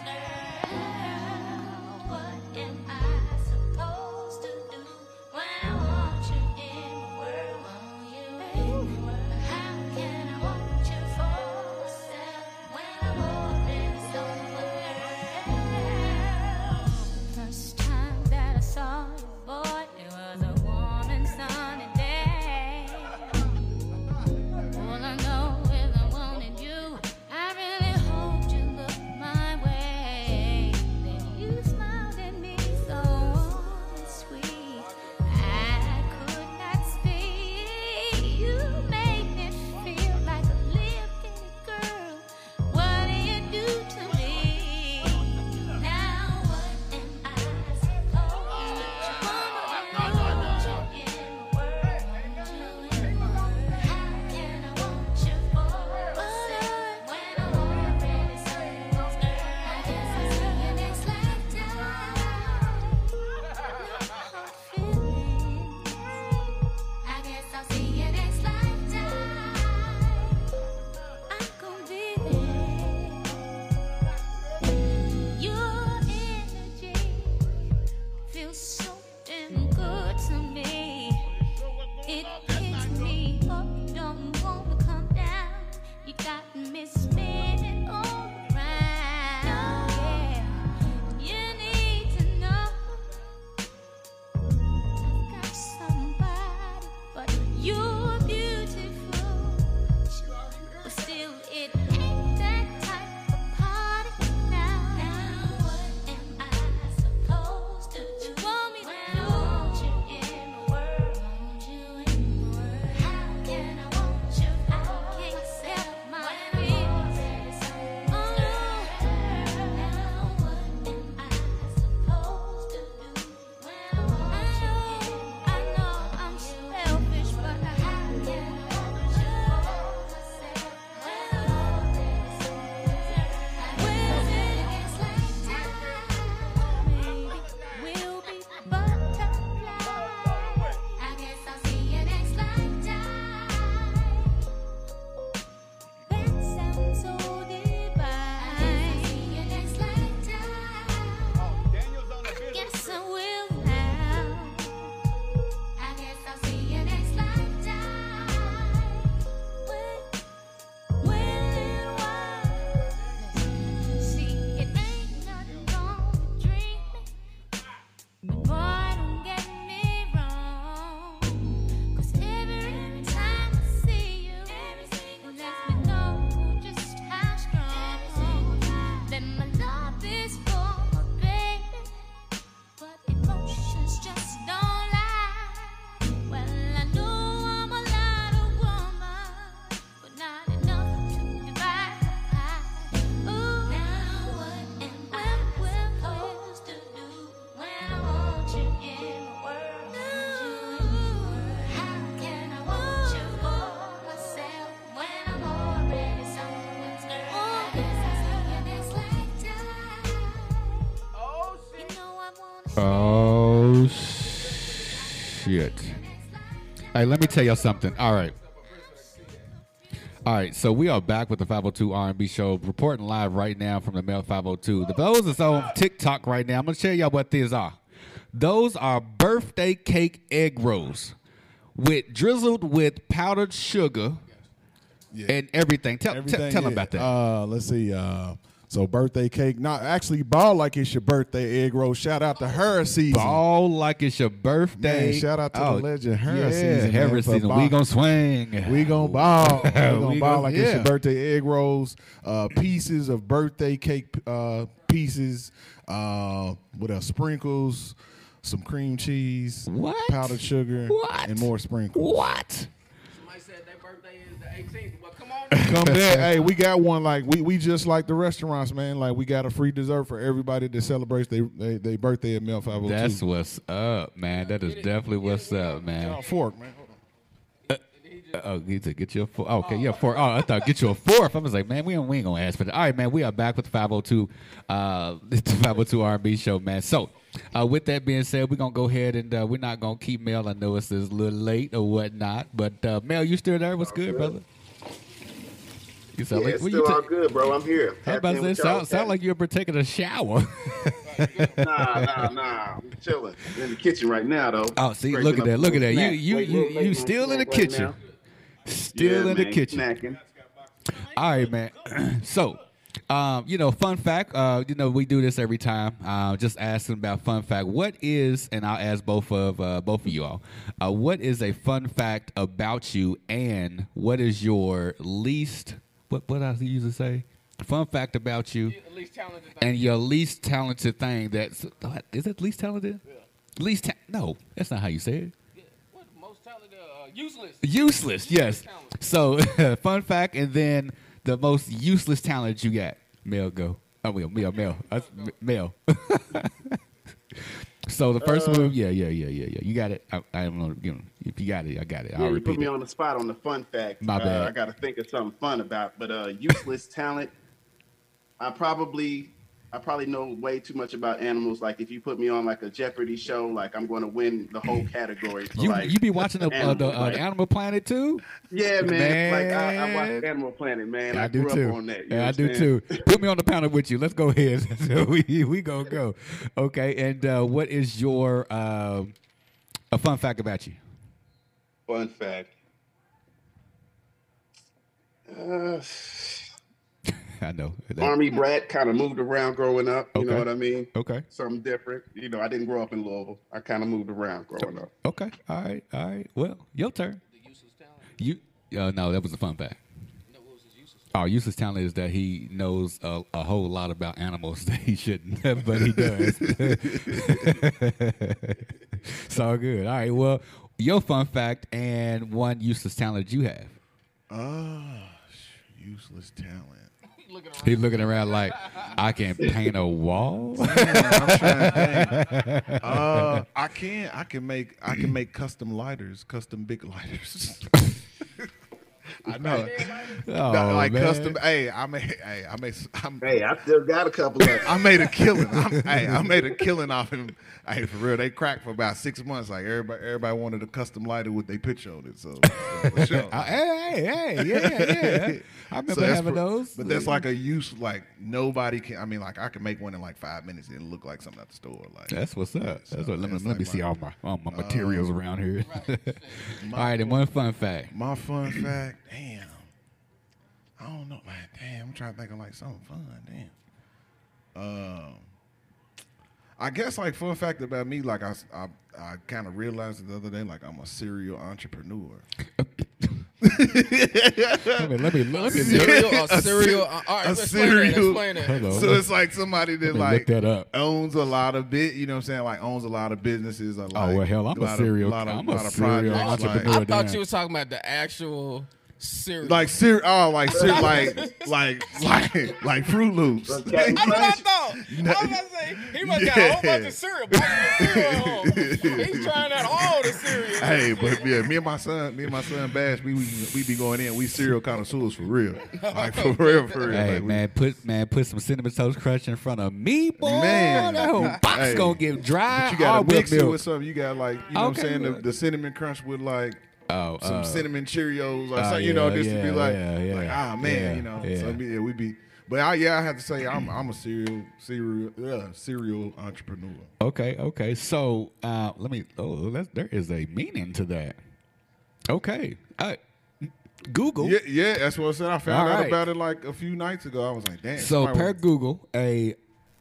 Hey, let me tell y'all something. All right, all right. So we are back with the 502 R&B show, reporting live right now from the Mel 502. The those that's on TikTok right now, I'm gonna show y'all what these are. Those are birthday cake egg rolls, with drizzled with powdered sugar and everything. Tell, tell, Everything, tell them yeah. about that. Uh, let's see. Uh, so birthday cake. Not actually ball like it's your birthday egg roll. Shout out to her season. Ball like it's your birthday. Man, shout out to Oh, the legend her yeah, season. her man, season. ball- We gonna swing. We gonna ball. [laughs] We gonna We ball gon- like it's your birthday egg rolls. Uh, pieces of birthday cake uh, pieces. Uh, what else? Sprinkles. Some cream cheese. What? Powdered sugar. What? And more sprinkles. What? Somebody said their birthday is the 18th. [laughs] Come there. hey, we got one like we, we just like the restaurants, man. Like we got a free dessert for everybody that celebrates their they, they birthday at Mel 502. That's what's up, man. That is definitely what's up, man. Fork, man. Hold on. Uh, Oh, get to get you a four. Okay, yeah, four. Oh, I thought get you a fourth. I was like, man, we ain't, we ain't gonna ask for that. All right, man, we are back with the 502, uh, [laughs] the 502 R&B show, man. So, Uh, with that being said, we're gonna go ahead and uh, we're not gonna keep Mel. I know it's a little late or whatnot, but uh, Mel, you still there? What's good, brother? You sound Yeah, like it's what still you all good, bro. I'm here. How about say, sound, sound like you're taking a shower. [laughs] nah, nah, nah. I'm chilling in the kitchen right now, though. Oh, see, Breaking look at that, look at that. You you Wait, you wait, you wait, still in the kitchen, now. still Yeah, in the kitchen. Snacking. All right, man. [clears throat] so, um, you know, fun fact. Uh, you know, we do this every time. Uh, just asking about fun fact. What is, and I'll ask both of uh, both of you all. Uh, what is a fun fact about you, and what is your least? What what else do you usually say? Fun fact about you, and your least talented thing. That's is it least talented? Least ta- no, that's not how you say it. Most talented, uh, useless. Useless, yes. So, [laughs] fun fact, and then the most useless talent you got. Mel, go. Oh, Mel, Mel, Mel. That's M- Mel. [laughs] so the first Uh, move, yeah, yeah, yeah, yeah, yeah. You got it. I, I don't know. You know, if you got it, I got it. Yeah, I'll you put me it. on the spot on the fun fact. My Uh, bad. I got to think of something fun about. But uh, useless talent. I probably, I probably know way too much about animals. Like if you put me on like a Jeopardy show, like I'm going to win the whole category. For You like, you be watching the, uh, the uh, Animal Planet too? Yeah, man. Like I, I watch Animal Planet, man. I, I do too. on that. Yeah, I do too. Put me on the panel with you. Let's go ahead. [laughs] so we we gonna go. Okay. And uh, what is your um a fun fact about you? Fun fact. Uh, [laughs] I know. Army brat, kind of moved around growing up. You know what I mean? Okay. Something different. You know, I didn't grow up in Louisville. I kind of moved around growing up. Okay. All right. All right. Well, your turn. You. Uh, no, that was a fun fact. Our useless talent is that he knows a, a whole lot about animals [laughs] that he shouldn't, but he does. [laughs] it's all good. All right. Well, your fun fact and one useless talent you have. Ah, useless talent. He's looking around like I can paint a wall. [laughs] I'm trying to think. [laughs] Uh, I can. I can make. I can make custom lighters, custom big lighters. [laughs] I [laughs] know. Oh, like man. custom. Hey, I made. Hey, I made. I'm, Hey, I still got a couple of. I made a killing. I'm, hey, I made a killing off him. Hey, for real, they cracked for about six months. Like everybody, everybody wanted a custom lighter with their picture on it. So, for [laughs] sure. Hey, hey, hey, yeah, yeah. I [laughs] remember that's having for- those. But that's like a use. Like nobody can. I mean, like I can make one in like five minutes and it'll look like something at the store. Like That's what's up. So That's what, let me that's let me see my- all my all my materials Uh, around here. all right, and one fun fact. My fun fact, damn. I don't know, man. Damn, I'm trying to think of like something fun. Damn. Um, I guess like fun fact about me, like I, s- I, I kind of realized it the other day, like I'm a serial entrepreneur. Let me let me let me [laughs] Cereal, a A cereal. ce- uh, all right, a explain that, cereal. explain that. Hold on. So it's like somebody that like that up. owns a lot of bit. You know what I'm saying? Like owns a lot of businesses. Like, Oh, well, hell, I'm a lot of- serial- lot of- I'm a lot of serial projects, like- entrepreneur. I thought you was talking about the actual cereal. Like cereal, oh, like [laughs] cereal, like like like like Froot Loops. That's what I thought. [laughs] I was about to say he must got a whole bunch of cereal. cereal. He's trying out all the cereal. Hey, but yeah, me and my son, me and my son Bash, we we, we be going in. We cereal connoisseurs for real, [laughs] like for real, for real. Hey like, we- man, put man put some cinnamon toast crunch in front of me, boy. Man. that whole box Hey. gonna get dry. But you gotta all with mix it with something. You got like you know Okay, what I'm saying the, the cinnamon crunch with like Oh, some uh, cinnamon Cheerios or oh, something. You know, yeah, just to be like, like ah man, you know. yeah. So yeah, we be. But I, yeah, I have to say I'm I'm a serial serial yeah, serial entrepreneur. Okay, okay. So uh, let me. Oh, that's, there is a meaning to that. Okay, uh, Google. Yeah, yeah, that's what I said. I found All out right. about it like a few nights ago. I was like, damn. So per Google, a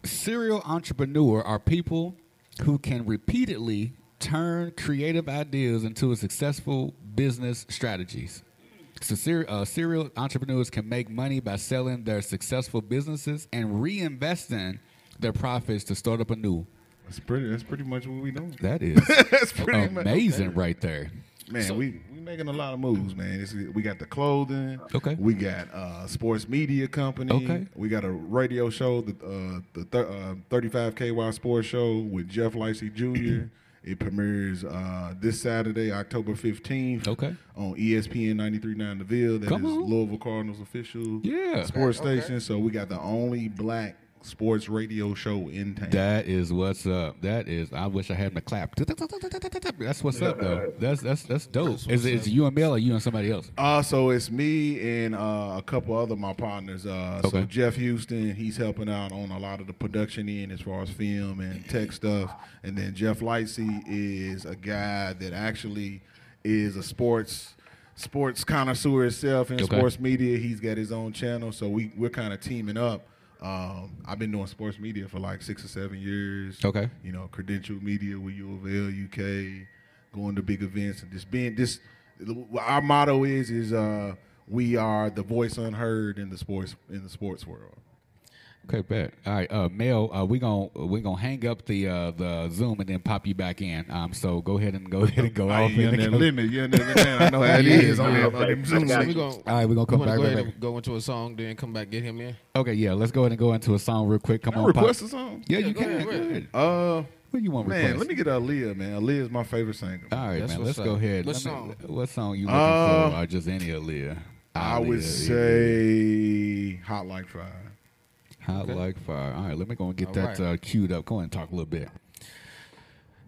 serial entrepreneur are people who can repeatedly turn creative ideas into a successful business strategies. So uh, serial entrepreneurs can make money by selling their successful businesses and reinvesting their profits to start up a new. That's pretty. That's pretty much what we doing. [laughs] That is [laughs] that's pretty much- amazing right there. Man, we we making a lot of moves, man. It's, we got the clothing. Okay. We got uh, sports media company. Okay. We got a radio show, the uh, the thir- uh, 35 KY Sports Show with Jeff Lacey Jr. [clears throat] it premieres uh, this Saturday, October 15th. Okay. On ESPN 93.9 The Ville. That is Come on. Louisville Cardinals official Yeah. sports Okay, okay. station. So we got the only black sports radio show in town. That is what's up. That is. I wish I had my clap. That's what's up, though. That's that's that's dope. Is it is it you and Mel or you and somebody else? Uh, so it's me and uh, a couple other my partners. Uh, So Jeff Houston, he's helping out on a lot of the production end as far as film and tech stuff. And then Jeff Lightsey is a guy that actually is a sports sports connoisseur himself in Okay. sports media. He's got his own channel, so we we're kind of teaming up. Um, I've been doing sports media for like six or seven years. Okay. you know, credential media with U of L, UK, going to big events and just being this. Our motto is is uh, we are the voice unheard in the sports in the sports world. Okay, bet. All right, uh, Mel, uh, we gonna we gonna hang up the uh, the Zoom and then pop you back in. Um, so go ahead and go [laughs] ahead and go I off. ain't in and go- limit. You in there limit. I know how it [laughs] Yeah, is on yeah. them- on them Zoom So we links. gonna, All right, we gonna come back Go ahead back. and go into a song, then come back get him in. Okay, yeah, let's go ahead and go into a song real quick. Come Can I on, request pop. a song? Yeah, Yeah, you go can. ahead, Go go ahead. ahead. Uh, What do you want? man, request? let me get Aaliyah, man. Aaliyah is my favorite singer. All right, That's man. Let's go up. ahead. What Let me- song? what song you looking Uh, for? Or just any Aaliyah? I would say Hot Like Fire. Hot like fire. All right, let me go and get All that right. uh, queued up. Go ahead and talk a little bit.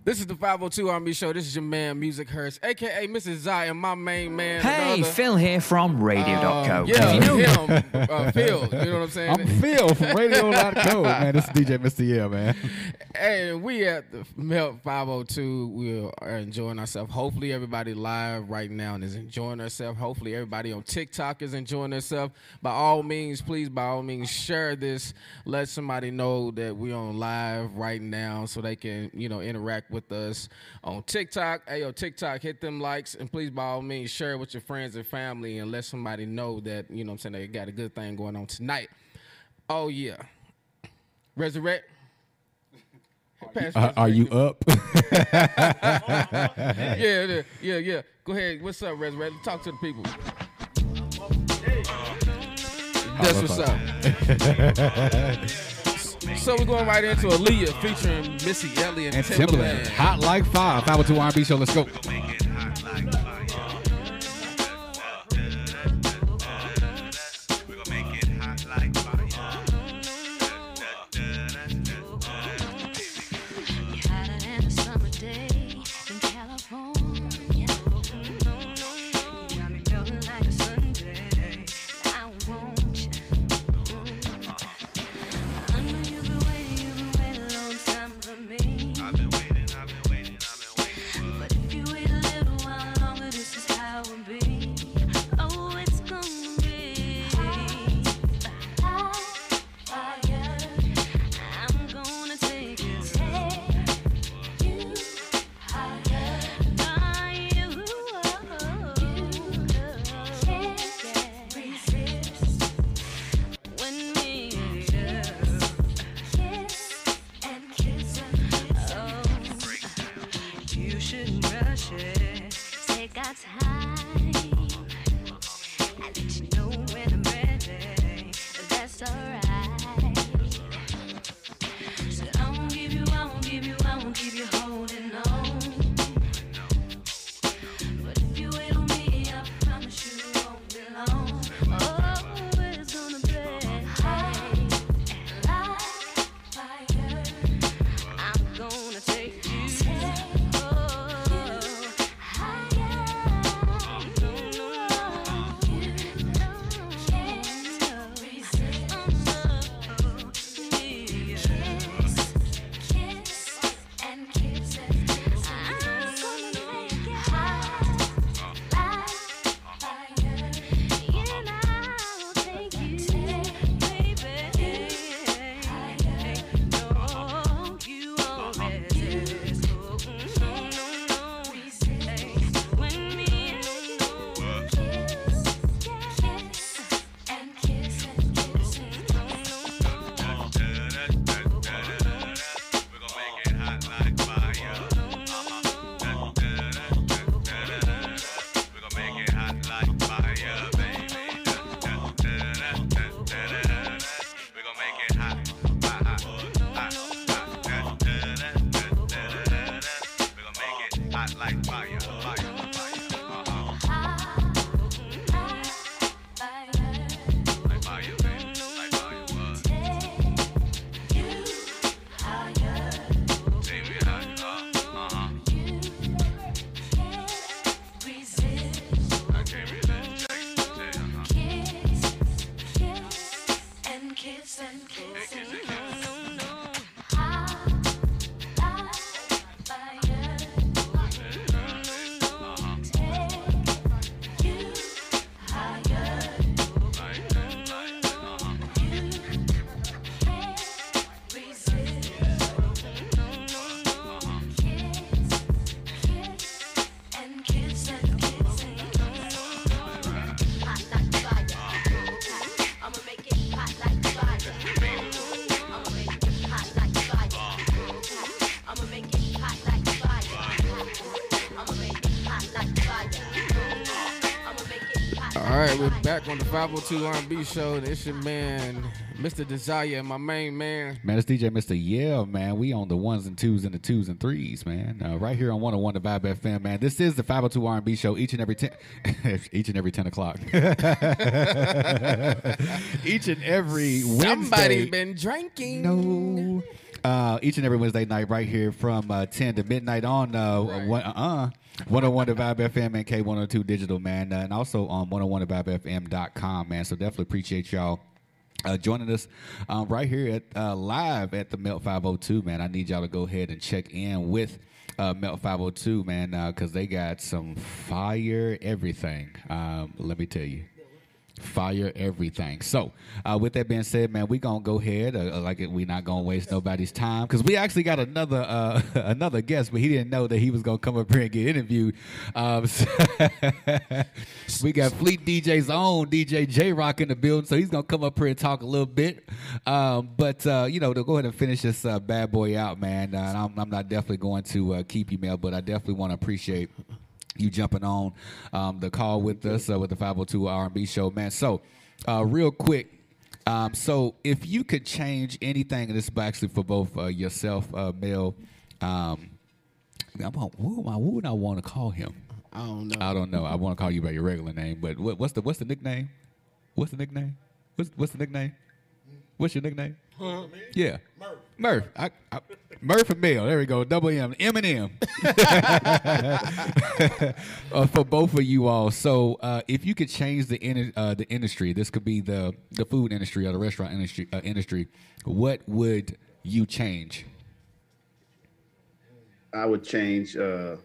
This is the 502 R&B show. This is your man, Musick Harris, aka Mr. Desire, my main man. Hey, another- Phil here from Radio.co. Uh, yeah, If you know- him, uh, Phil. You know what I'm saying? I'm Phil from Radio.co, man. This is DJ Mr. Yeah, man. And we at the Melt 502. We are enjoying ourselves. Hopefully, everybody live right now and is enjoying themselves. Hopefully, everybody on TikTok is enjoying themselves. By all means, please, by all means, share this. Let somebody know that we're on live right now so they can, you know, interact with us on TikTok. Hey, yo, TikTok, hit them likes. And please, by all means, share it with your friends and family and let somebody know that, you know what I'm saying, they got a good thing going on tonight. Oh, yeah. Resurrect. Uh, are you up? [laughs] yeah, yeah, yeah, yeah. Go ahead. What's up, Resurrect? Talk to the people. That's what's up. [laughs] so we're going right into Aaliyah featuring Missy Elliott and, and Timbaland. Hot like five. fire. 502 R&B show. Let's go. Back on the 502 R&B show. and It's your man, Mr. Desire, my main man. Man, it's DJ Mr. Yeah, man. We on the ones and twos and the twos and threes, man. Uh, right here on 101 The Vibe FM, man. This is the 502 R&B show each and every 10, [laughs] each and every 10 o'clock. [laughs] each and every Wednesday. Somebody been drinking. No. Uh, each and every Wednesday night, right here from uh, 10 to midnight on uh, one, uh, 101 The Vibe FM and K102 Digital, man. Uh, and also on 101thevibefm.com, man. So definitely appreciate y'all. Uh, joining us um, right here at uh, live at the Melt 502, man. I need y'all to go ahead and check in with uh, Melt 502, man, because they got some fire everything. Um, let me tell you fire everything. So, uh, with that being said, man, we gonna go ahead. Uh, like we not gonna waste nobody's time because we actually got another uh, [laughs] another guest, but he didn't know that he was gonna come up here and get interviewed. Um, so- [laughs] we got Fleet DJ's own DJ J Rock in the building, so he's gonna come up here and talk a little bit. Um, but uh, you know, to go ahead and finish this uh, bad boy out, man. Uh, I'm, I'm not definitely going to uh, keep you, Mel, but I definitely want to appreciate you jumping on um, the call with us uh, with the 502 R&B show, man. So, uh, real quick, um, so if you could change anything, and this is actually for both uh, yourself, uh, Mel. Um, I'm, on- who, am I, who would I want to call him? I don't know. I don't know. I want to call you by your regular name, but what, what's the what's the nickname? What's the nickname? What's what's the nickname? What's your nickname? Yeah, Murph. Murph. I, I, Murph and Mel. There we go. Double M. M and M. Uh, for both of you all. So, uh, if you could change the in, uh, the industry, this could be the the food industry or the restaurant industry. Uh, industry. What would you change? I would change uh,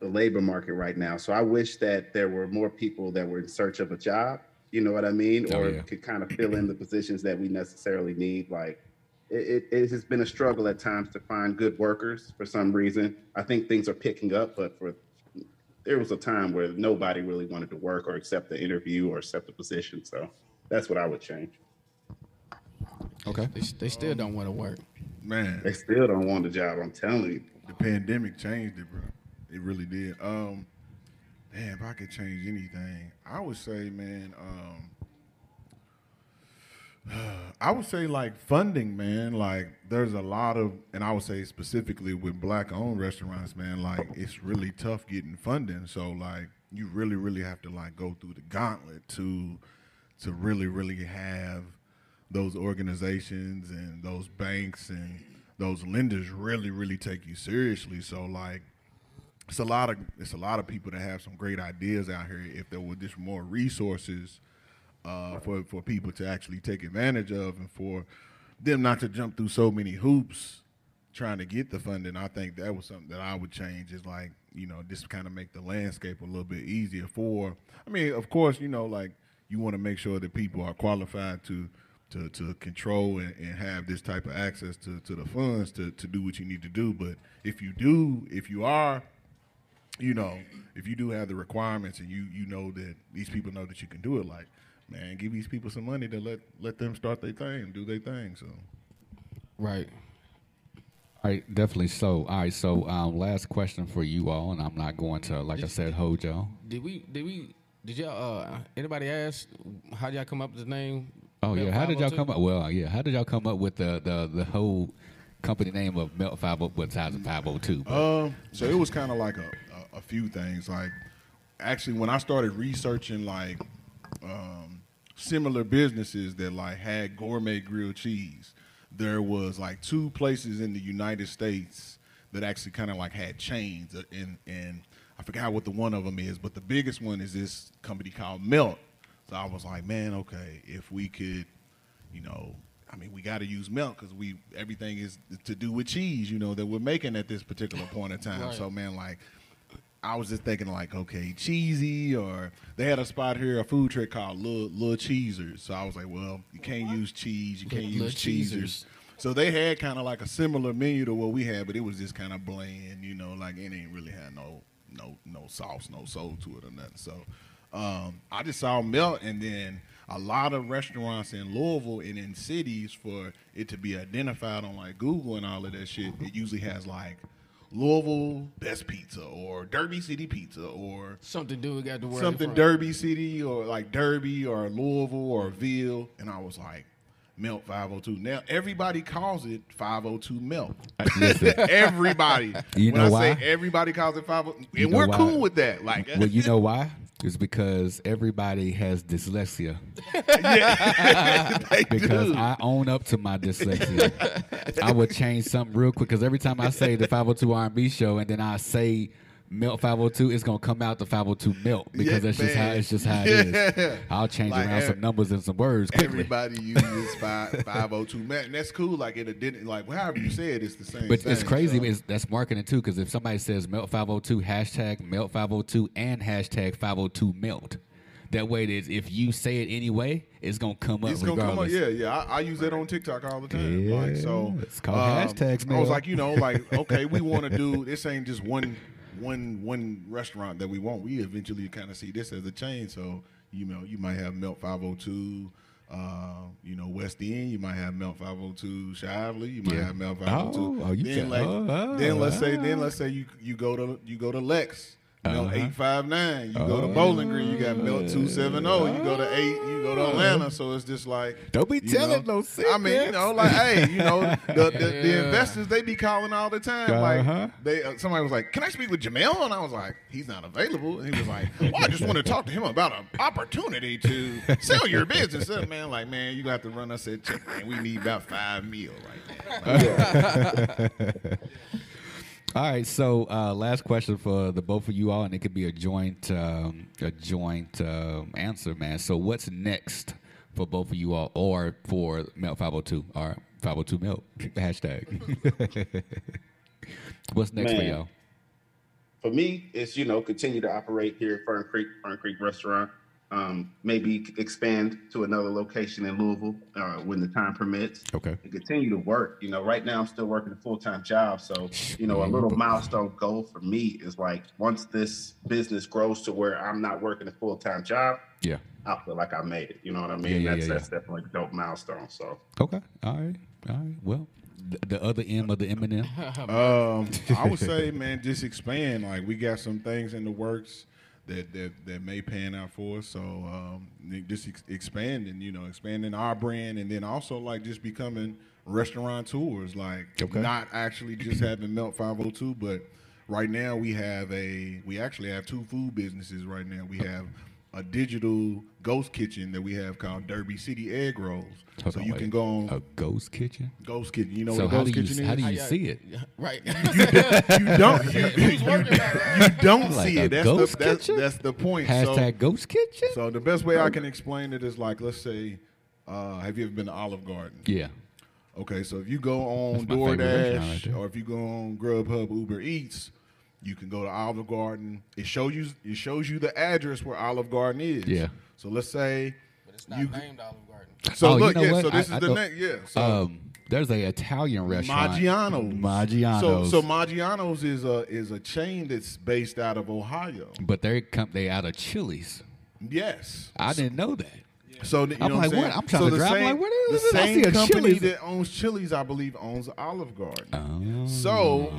the labor market right now. So I wish that there were more people that were in search of a job. You know what I mean? Oh, or yeah. could kind of fill in the positions that we necessarily need. Like it, it, it has been a struggle at times to find good workers for some reason. I think things are picking up, but for there was a time where nobody really wanted to work or accept the interview or accept the position. So that's what I would change. Okay. They, they still don't want to work. Man, They still don't want the job. I'm telling you. the pandemic changed it, bro. It really did. Um, damn, if I could change anything, I would say, man, um, [sighs] I would say like funding, man. Like there's a lot of, and I would say specifically with black-owned restaurants, man. Like it's really tough getting funding. So like you really, really have to like go through the gauntlet to to really, really have those organizations and those banks and those lenders really, really take you seriously. So like it's a lot of it's a lot of people that have some great ideas out here. If there were just more resources uh, for for people to actually take advantage of, and for them not to jump through so many hoops trying to get the funding, I think that was something that I would change. Is like you know just kind of make the landscape a little bit easier for. I mean, of course, you know, like you want to make sure that people are qualified to. To, to control and, and have this type of access to, to the funds to, to do what you need to do. But if you do, if you are you know, if you do have the requirements and you you know that these people know that you can do it, like, man, give these people some money to let let them start their thing and do their thing. So Right. All right, definitely so. All right, so um, last question for you all, and I'm not going to, like I said, hold y'all. Did we? Did we? Did y'all? Uh, anybody ask how y'all come up with the name? Oh yeah, how did y'all come up? Well, yeah, how did y'all come up with the the, the whole company name of Melt Five besides the Five Hundred Two? Um, so it was kind of like a, a, few things. Like, actually, when I started researching like um, similar businesses that like had gourmet grilled cheese, there was like two places in the United States that actually kind of like had chains, uh, and and I forgot what the one of them is, but the biggest one is this company called Melt. So I was like, man, okay, if we could, you know, I mean, we got to use milk because we everything is to do with cheese, you know, that we're making at this particular point in time. Right. So, man, like, I was just thinking, like, okay, cheesy, or they had a spot here, a food truck called Little, Little Cheesers. So I was like, well, you can't use cheese, you can't Little use cheesers. Cheesers. So they had kind of like a similar menu to what we had, but it was just kind of bland, you know, like it ain't really had no no no sauce, no soul to it or nothing. So um, I just saw melt, and then a lot of restaurants in Louisville and in cities for it to be identified on like Google and all of that shit. It usually has like Louisville best pizza or Derby City pizza or Something dude got to wear something. Derby City or like Derby or Louisville or Ville, and I was like, Melt 502. Now everybody calls it 502 Melt. [laughs] Everybody. You when know I why? say everybody calls it 502, You and know we're why? cool with that. Like, well, you know why? It's because everybody has dyslexia. [laughs] they because do. I own up to my dyslexia. I would change something real quick because every time I say the 502 R&B show and then I say Melt 502, is gonna come out the 502 Melt because Yeah, that's just how it's just how it is. [laughs] Yeah. I'll change Like, around ev- some numbers and some words quickly. Everybody uses five [laughs] five oh two. Man, and that's cool. Like it didn't like however you say it, it's the same. But it's crazy. so. It's, that's marketing too, because if somebody says Melt 502 hashtag Melt 502 and hashtag 502 Melt, that way it is. If you say it anyway, it's gonna come up It's gonna come up, yeah, yeah. I, I use that on TikTok all the time. like so, it's called um, hashtags, I was like, you know, like okay, we want to do this. Ain't just one, one, one restaurant that we want. We eventually kind of see this as a chain. So you know, you might have Melt Five Hundred Two. Uh, you know, West End. You might have Melt 502 Shively. You might Yeah. have Melt 502. Oh, oh, you then, like, oh, oh, then let's say, then let's say you you go to you go to Lex. Melt Uh-huh. 859. You go to Oh. Bowling Green, you got Melt 270. You go to 8, you go to Atlanta. So it's just like. Don't be telling know, no I mean, you know, like, hey, you know, the, the, the [laughs] investors, they be calling all the time. Uh-huh. Like, they uh, somebody was like, can I speak with Jamel? And I was like, he's not available. And he was like, well, I just want to talk to him about an opportunity to sell your business. And man, like, man, you got to run us a check, man. We need about five meal right now. [laughs] All right, so uh, last question for the both of you all, and it could be a joint um, a joint um, answer, man. So what's next for both of you all, or for Melt 502 or 502 Melt hashtag? [laughs] what's next for y'all? for me, it's you know continue to operate here at Fern Creek Fern Creek Restaurant. Um, maybe expand to another location in Louisville uh, when the time permits. Okay. And continue to work. You know, right now I'm still working a full time job, so you know a little milestone goal for me is like once this business grows to where I'm not working a full time job, Yeah. I feel like I made it. You know what I mean? Yeah, yeah, that's yeah, that's definitely a dope milestone. So Okay. All right. All right. Well, the, the other M of the Eminem. [laughs] Um, I would say, man, just expand. Like we got some things in the works that that, that may pan out for us. So um, just ex- expanding, you know, expanding our brand, and then also like just becoming restaurateurs, Like Okay. not actually just having Melt Five Hundred Two, but right now we have a we actually have two food businesses. Right now we have. A digital ghost kitchen that we have called Derby City Egg Rolls. Hold so on, you wait. can go on A ghost kitchen. Ghost Kitchen. You know so what a how ghost do you kitchen how is? do you got- see it? Right. [laughs] you don't you, [laughs] Who's working you don't Like see a it. That's ghost the that's, kitchen? that's the point. Hashtag ghost kitchen. So, so the best way I can explain it is like let's say, uh, have you ever been to Olive Garden? Yeah. Okay, so if you go on That's my right DoorDash or if you go on Grubhub, Uber Eats, you can go to Olive Garden. It shows you it shows you the address where Olive Garden is. Yeah. So let's say But it's not you named Olive Garden. So Oh, you look know yeah what? so this I- I is the thought- next yeah so um, there's a Italian restaurant. Maggiano's. Maggiano's. So, so Maggiano's is a is a chain that's based out of Ohio. but they come they out of Chili's. Yes. I didn't know that. So you I'm know like, what, I'm, what? saying? I'm trying so to the drive. I'm like, what is the is this? I same see a company Chili's. that owns Chili's, I believe, owns Olive Garden. Oh. So,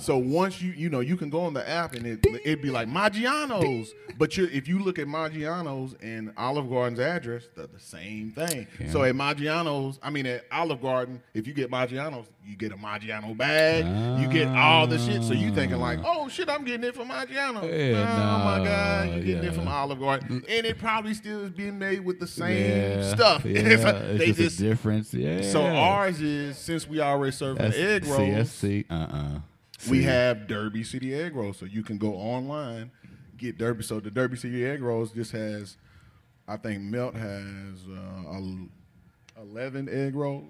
so once you you know you can go on the app and it it'd be like Maggiano's, but you if you look at Maggiano's and Olive Garden's address, they're the same thing. So at Maggiano's, I mean at Olive Garden, if you get Maggiano's, you get a Maggiano bag, you get all the shit. So you thinking like, oh shit, I'm getting it from Maggiano. Yeah, oh my god, you're getting yeah. it from Olive Garden, and it probably still is being made with the same yeah, stuff. Yeah, [laughs] It's like- they just, just a difference. Yeah. so ours is since we already serve the egg rolls. CSC. Uh uh We have Derby City egg rolls, so you can go online, get Derby. So the Derby City egg rolls just has, I think Melt has uh, eleven egg rolls.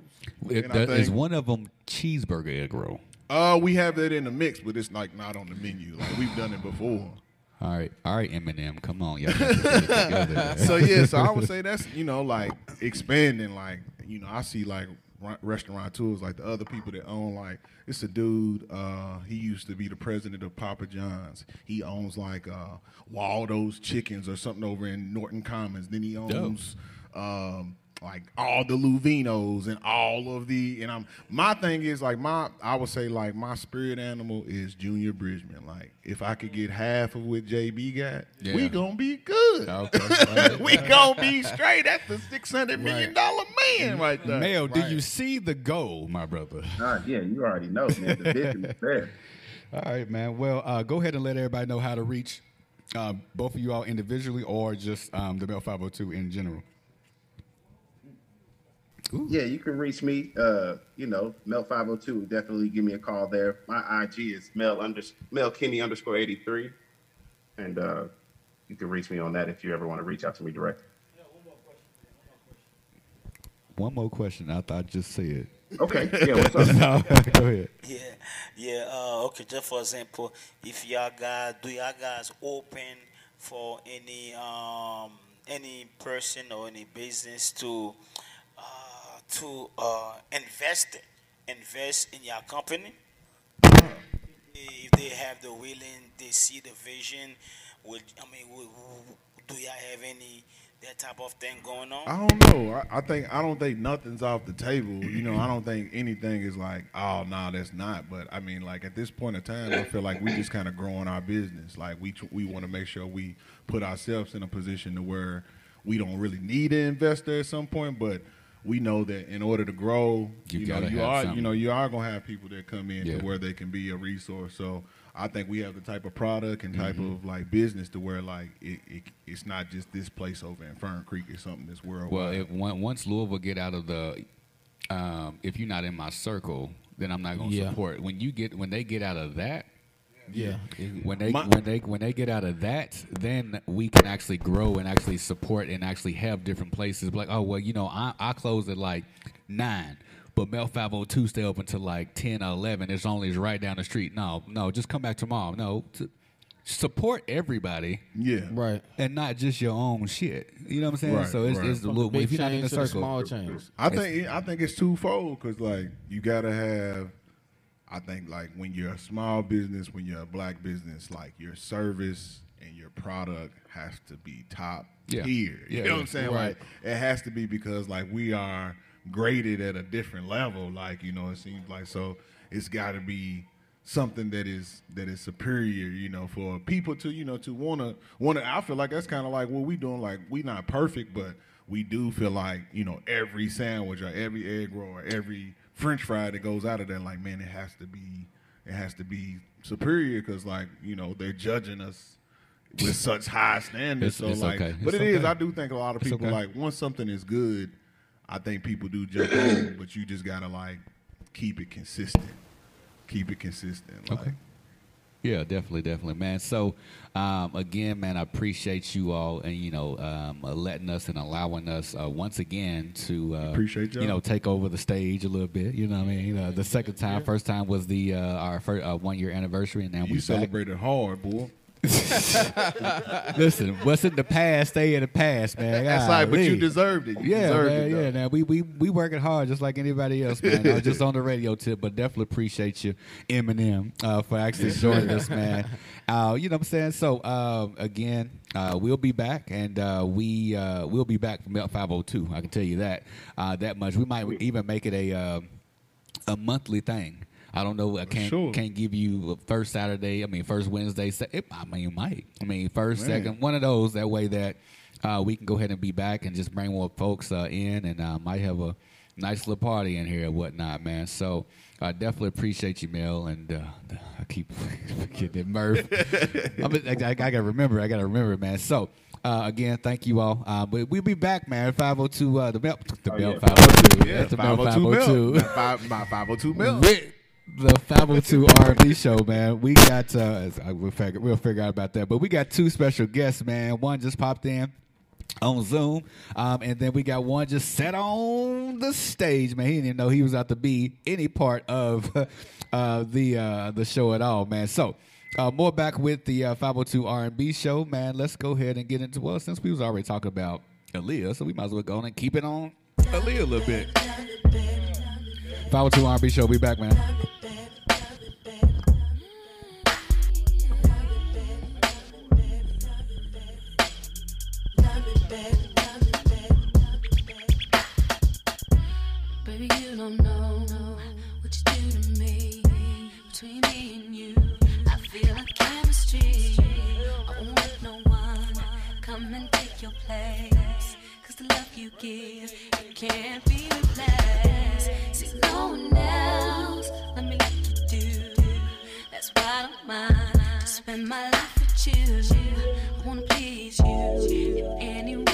It, And I that- is think- one of them cheeseburger egg roll. Uh, we have that in the mix, but it's like not on the menu. Like we've done it before. All right, all right, Eminem, come on, y'all. [laughs] got to get it together, man. so yeah, so I would [laughs] say that's you know like expanding. Like you know, I see like restaurateurs like the other people that own like it's a dude. Uh, he used to be the president of Papa John's. He owns like uh, Waldo's Chickens or something over in Norton Commons. Then he owns. Um, like all the Luvinos and all of the and I'm my thing is like my I would say like my spirit animal is Junior Bridgeman. Like if I could get half of what JB got, Yeah. we gonna be good. Okay. [laughs] we gonna be straight. That's the six hundred million dollar man right there. Mel, do you see the goal, my brother? Uh, yeah, you already know, man. The vision is [laughs] there. All right, man. Well, uh, go ahead and let everybody know how to reach uh, both of you all individually or just um, the Mel 502 in general. Yeah, you can reach me. Uh, you know, Mel five hundred two. Definitely give me a call there. My IG is Mel under Mel Kenny underscore eighty three, and uh, you can reach me on that if you ever want to reach out to me directly. One more question after I just said. Okay. [laughs] Yeah. What's up? no, go ahead. Yeah, yeah. Uh, okay, just for example, if y'all guys do y'all guys open for any um any person or any business to to uh invest invest in your company if they have the willing they see the vision would I mean would, do y'all have any that type of thing going on I don't know. I, I think I don't think nothing's off the table. You know, I don't think anything is like, oh no, that's not. But I mean, like at this point in time, I feel like we just kind of growing our business. Like we we want to make sure we put ourselves in a position to where we don't really need an investor at some point, but we know that in order to grow, You you, know, you are something. you know you are gonna have people that come in Yeah. to where they can be a resource. So I think we have the type of product and type Mhm. of like business to where like it, it it's not just this place over in Fern Creek. It's something that's worldwide. Well, if, once Louisville get out of the, um, if you're not in my circle, then I'm not going to Yeah. support. When you get when they get out of that, Yeah. when they My- when they when they get out of that, then we can actually grow and actually support and actually have different places. Like, oh well, you know, I I close at like nine. But Mel 502 stay open till like 10 or 11. It's only it's right down the street. No, no, just come back tomorrow. No, t- support everybody. Yeah. Right. And not just your own shit. You know what I'm saying? Right, so it's, right. it's the From little, big if you're not in the chains to the small chains. I think I think it's twofold because like you gotta have. I think like when you're a small business, when you're a black business, like your service and your product has to be top Yeah. tier. You Yeah, know what. I'm saying? Right. Like it has to be because like we are graded at a different level. Like you know, it seems like so it's got to be something that is that is superior. You know, for people to you know to wanna wanna. I feel like that's kind of like what we doing. Like we not perfect, but we do feel like you know every sandwich or every egg roll or every French fry that goes out of there, like man, it has to be it has to be superior because like you know they're judging us with such high [laughs] standards. It's- so it's like, okay. but It's it is. okay. I do think a lot of people okay. like once something is good, I think people do jump on, but you just gotta like keep it consistent. Keep it consistent. Like, Okay. Yeah, definitely, definitely, man. So, um, again, man, I appreciate you all and you know um, uh, letting us and allowing us uh, once again to uh, Appreciate y'all. you know take over the stage a little bit. You know what I mean? Uh, the second time, first time was the uh, our first, uh, one year anniversary, and now You we back. celebrated hard, boy. [laughs] Listen, what's in the past, stay in the past, man. [laughs] That's right, but you deserved it. You yeah, deserved man, it, yeah. Now we we we working hard just like anybody else, man. Just on the radio tip, but definitely appreciate you, Eminem, uh, for actually joining us, [laughs] man. Uh, you know what I'm saying? So uh, again, uh, we'll be back, and uh, we uh, we'll be back from 502. I can tell you that uh, that much. We might even make it a uh, a monthly thing. I don't know. I can't Sure. can't give you first Saturday. I mean, first Wednesday. It, I mean, might. I mean, first, Man. second, one of those. That way that uh, we can go ahead and be back and just bring more folks uh, in, and uh, might have a nice little party in here and whatnot, man. So I definitely appreciate you, Mel, and uh, I keep [laughs] forgetting it, Murph. [laughs] I'm, I, I, I gotta remember. I gotta remember, man. So. Uh, again, thank you all. Uh, but we'll be back, man. 502, uh, the Mel, the Oh, Mel yeah. 502. Yeah, the Mel 502 502. my 502 mil. The 502 R&B show, man. We got uh, we'll figure we'll figure out about that, but we got two special guests, man. One just popped in on Zoom, um, and then we got one just set on the stage, man. He didn't know he was out to be any part of [laughs] uh, the uh, the show at all, man. So. Uh, more back with the uh, 502 R&B show, man. Let's go ahead and get into well, since we was already talking about Aaliyah, so we might as well go on and keep it on Aaliyah a little bit. 502 R&B show, be back, man. Baby, you don't know what you do to me. Between me and you, I feel like chemistry. I won't let no one come and take your place. Cause the love you give, it can't be replaced. See, no one else, let me let you do. That's why I don't mind spend my life with you. I wanna please you in any way.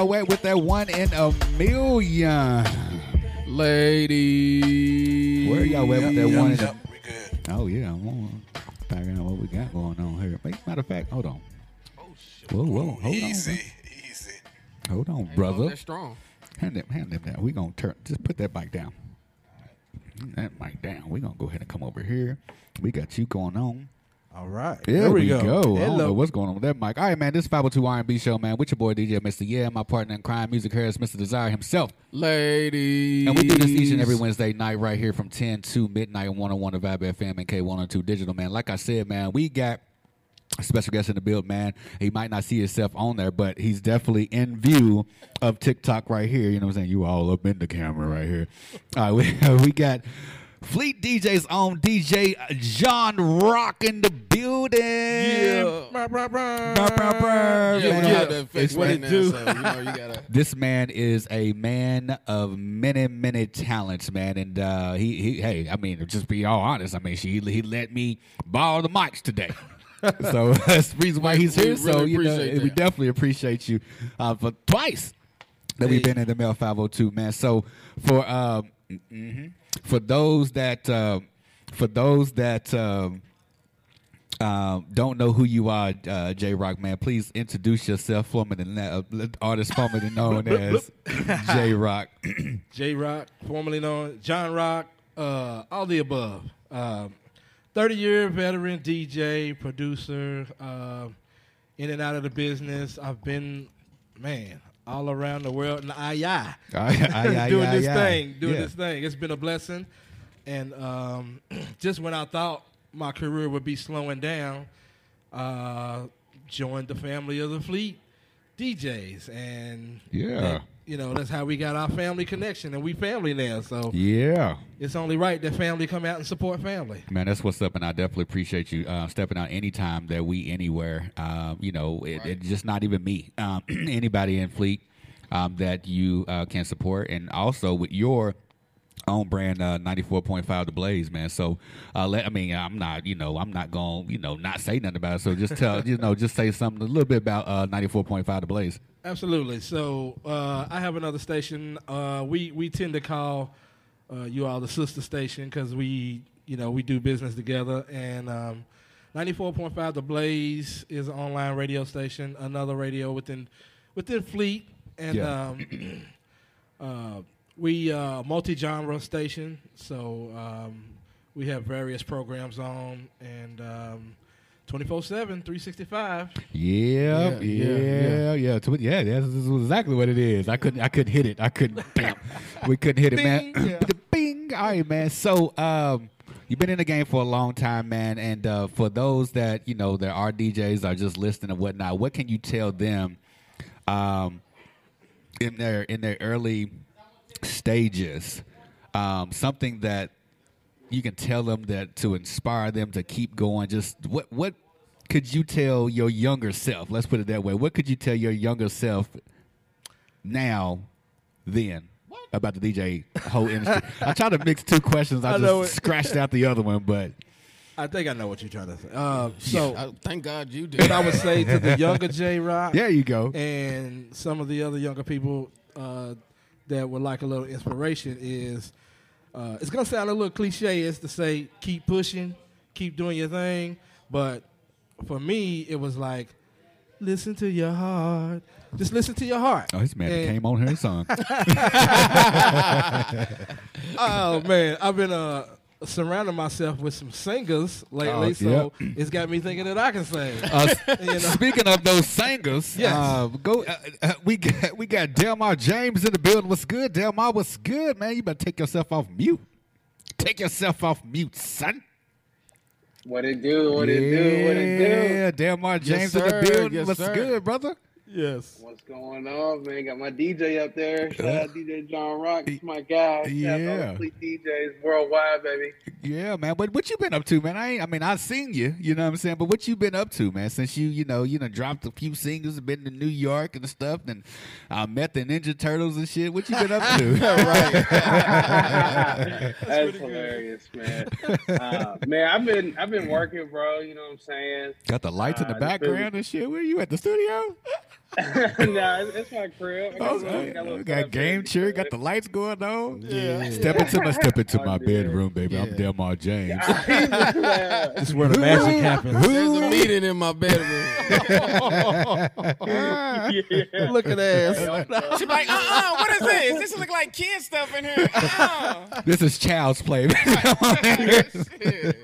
Ladies, where with that one in a million? Ladies. Where y'all at with that Yep, one in yep, a we good. Oh yeah, I'm on figuring out what we got going on here. Wait, Matter of fact, hold on. Oh, whoa, whoa, hold easy, on. easy. Hold on, Brother. brother. They're strong. Hand them, hand them down. We gonna turn. Just put that mic down. That mic down. We gonna go ahead and come over here. We got you going on. All right. There, there we, we go. go. I don't know what's going on with that mic. All right, man. This is 502 R&B show, man. With your boy DJ Mr. Yeah, my partner in crime, Musick Harris, Mr. Desire himself. Ladies. And we do this each and every Wednesday night right here from 10 to midnight on 101 of Vibe FM and K102 Digital, man. Like I said, man, we got a special guest in the build, man. He might not see himself on there, but he's definitely in view of TikTok right here. You know what I'm saying? You all up in the camera right here. All right, [laughs] we, we got Fleet DJ's on DJ John Rock in the building. Yeah. Brr, brr, brr. Yeah, Man, we uh, had it's what right it now, do. so, you know, you gotta- [laughs] This man is a man of many, many talents, man. And uh, he, he, hey, I mean, just be all honest. I mean, she, he let me borrow the mics today. [laughs] so [laughs] that's the reason why he's here. so you know, we definitely appreciate you uh, for twice that we've been in the Melt 502, man. So for um, mhm. For those that uh, for those that um, um, don't know who you are, uh, J Rock, man, please introduce yourself, formerly uh, artist formerly known [laughs] as J Rock. [laughs] J Rock, formerly known as John Rock, uh, all the above. Um, 30 year veteran DJ, producer, uh, in and out of the business. I've been, man, all around the world aye, Aye, aye, aye, doing this thing, doing Yeah. this thing. It's been a blessing. And um, [clears throat] just when I thought my career would be slowing down, uh, joined the family of the fleet DJs. And Yeah. You know, that's how we got our family connection, and we family now. So Yeah. it's only right that family come out and support family. Man, that's what's up, and I definitely appreciate you uh, stepping out anytime that we anywhere. Um, you know, it, it just not even me, um, [clears throat] anybody in Fleet um, that you uh, can support, and also with your own brand, uh, ninety four point five, the Blaze, man. So, uh, let, I mean, I'm not, you know, I'm not going, you know, not say nothing about it. So just tell, you know, just say something a little bit about uh, ninety four point five, the Blaze. Absolutely. So uh, I have another station. Uh, we we tend to call uh, you all the sister station because we you know we do business together. And um, ninety four point five The Blaze is an online radio station, another radio within within Fleet, and Yeah. um, [clears throat] uh, we uh, multi genre station. So um, we have various programs on and. Um, 24 7, 365. Yeah, yeah, yeah, yeah. To- yeah, that's, this exactly what it is. I couldn't, I couldn't hit it. I couldn't. [laughs] bam. we couldn't hit it, man. Bing, yeah. Bing. All right, man. So, um, you've been in the game for a long time, man. And uh, for those that you know, there are DJs are just listening and whatnot. What can you tell them, um, in their in their early stages? Um, something that you can tell them that to inspire them to keep going. Just what what could you tell your younger self? Let's put it that way. What could you tell your younger self now, then? About the DJ whole industry. [laughs] I tried to mix two questions. I, I just scratched out the other one, but I think I know what you're trying to say. Uh, so, I- thank God you did. what I would say to the younger [laughs] J Rock, there you go. and some of the other younger people uh, that would like a little inspiration is uh, it's gonna sound a little cliche is to say keep pushing, keep doing your thing, but for me it was like listen to your heart, just listen to your heart. Oh, this man And- came on here and sung. [laughs] oh man, I've been uh surrounding myself with some singers lately, Oh, so it's got me thinking that I can sing. Uh, [laughs] You know? Speaking of those singers, Yes. uh, go. Uh, uh, we got [laughs] we got Delmar James in the building. What's good, Delmar? What's good, man? You better take yourself off mute. Take yourself off mute, son. What it do? What it do? What it do? Yeah, Delmar Yes, James in the building. Yes, What's sir. good, brother? Yes. What's going on, man? Got my DJ up there. Shout out DJ John Rock. It's my guy. Shout out to Yeah. the Fleet DJs worldwide, baby. Yeah, man. But what you been up to, man? I ain't, I mean, I've seen you. You know what I'm saying? But what you been up to, man? Since you, you know, you know, dropped a few singles, been to New York and stuff, and I met the Ninja Turtles and shit. What you been up to? [laughs] [laughs] [laughs] That's hilarious, man. Uh, man, I've been I've been working, bro. You know what I'm saying? Got the lights in the Uh, just background and shit. Where you at the studio? [laughs] nah, it's, it's my crib. I got, Okay. got, a Got game here. chair, got the lights going on. Yeah. Step into my step into [laughs] oh, my Oh, dude. bedroom, baby. I'm Yeah. Delmar James. Yeah. [laughs] This is where the magic happens. There's a meeting in my bedroom. yeah. Look at ass. She's like, uh-uh, what is this? This look like kid stuff in here. Uh-uh. This is child's play. Yo,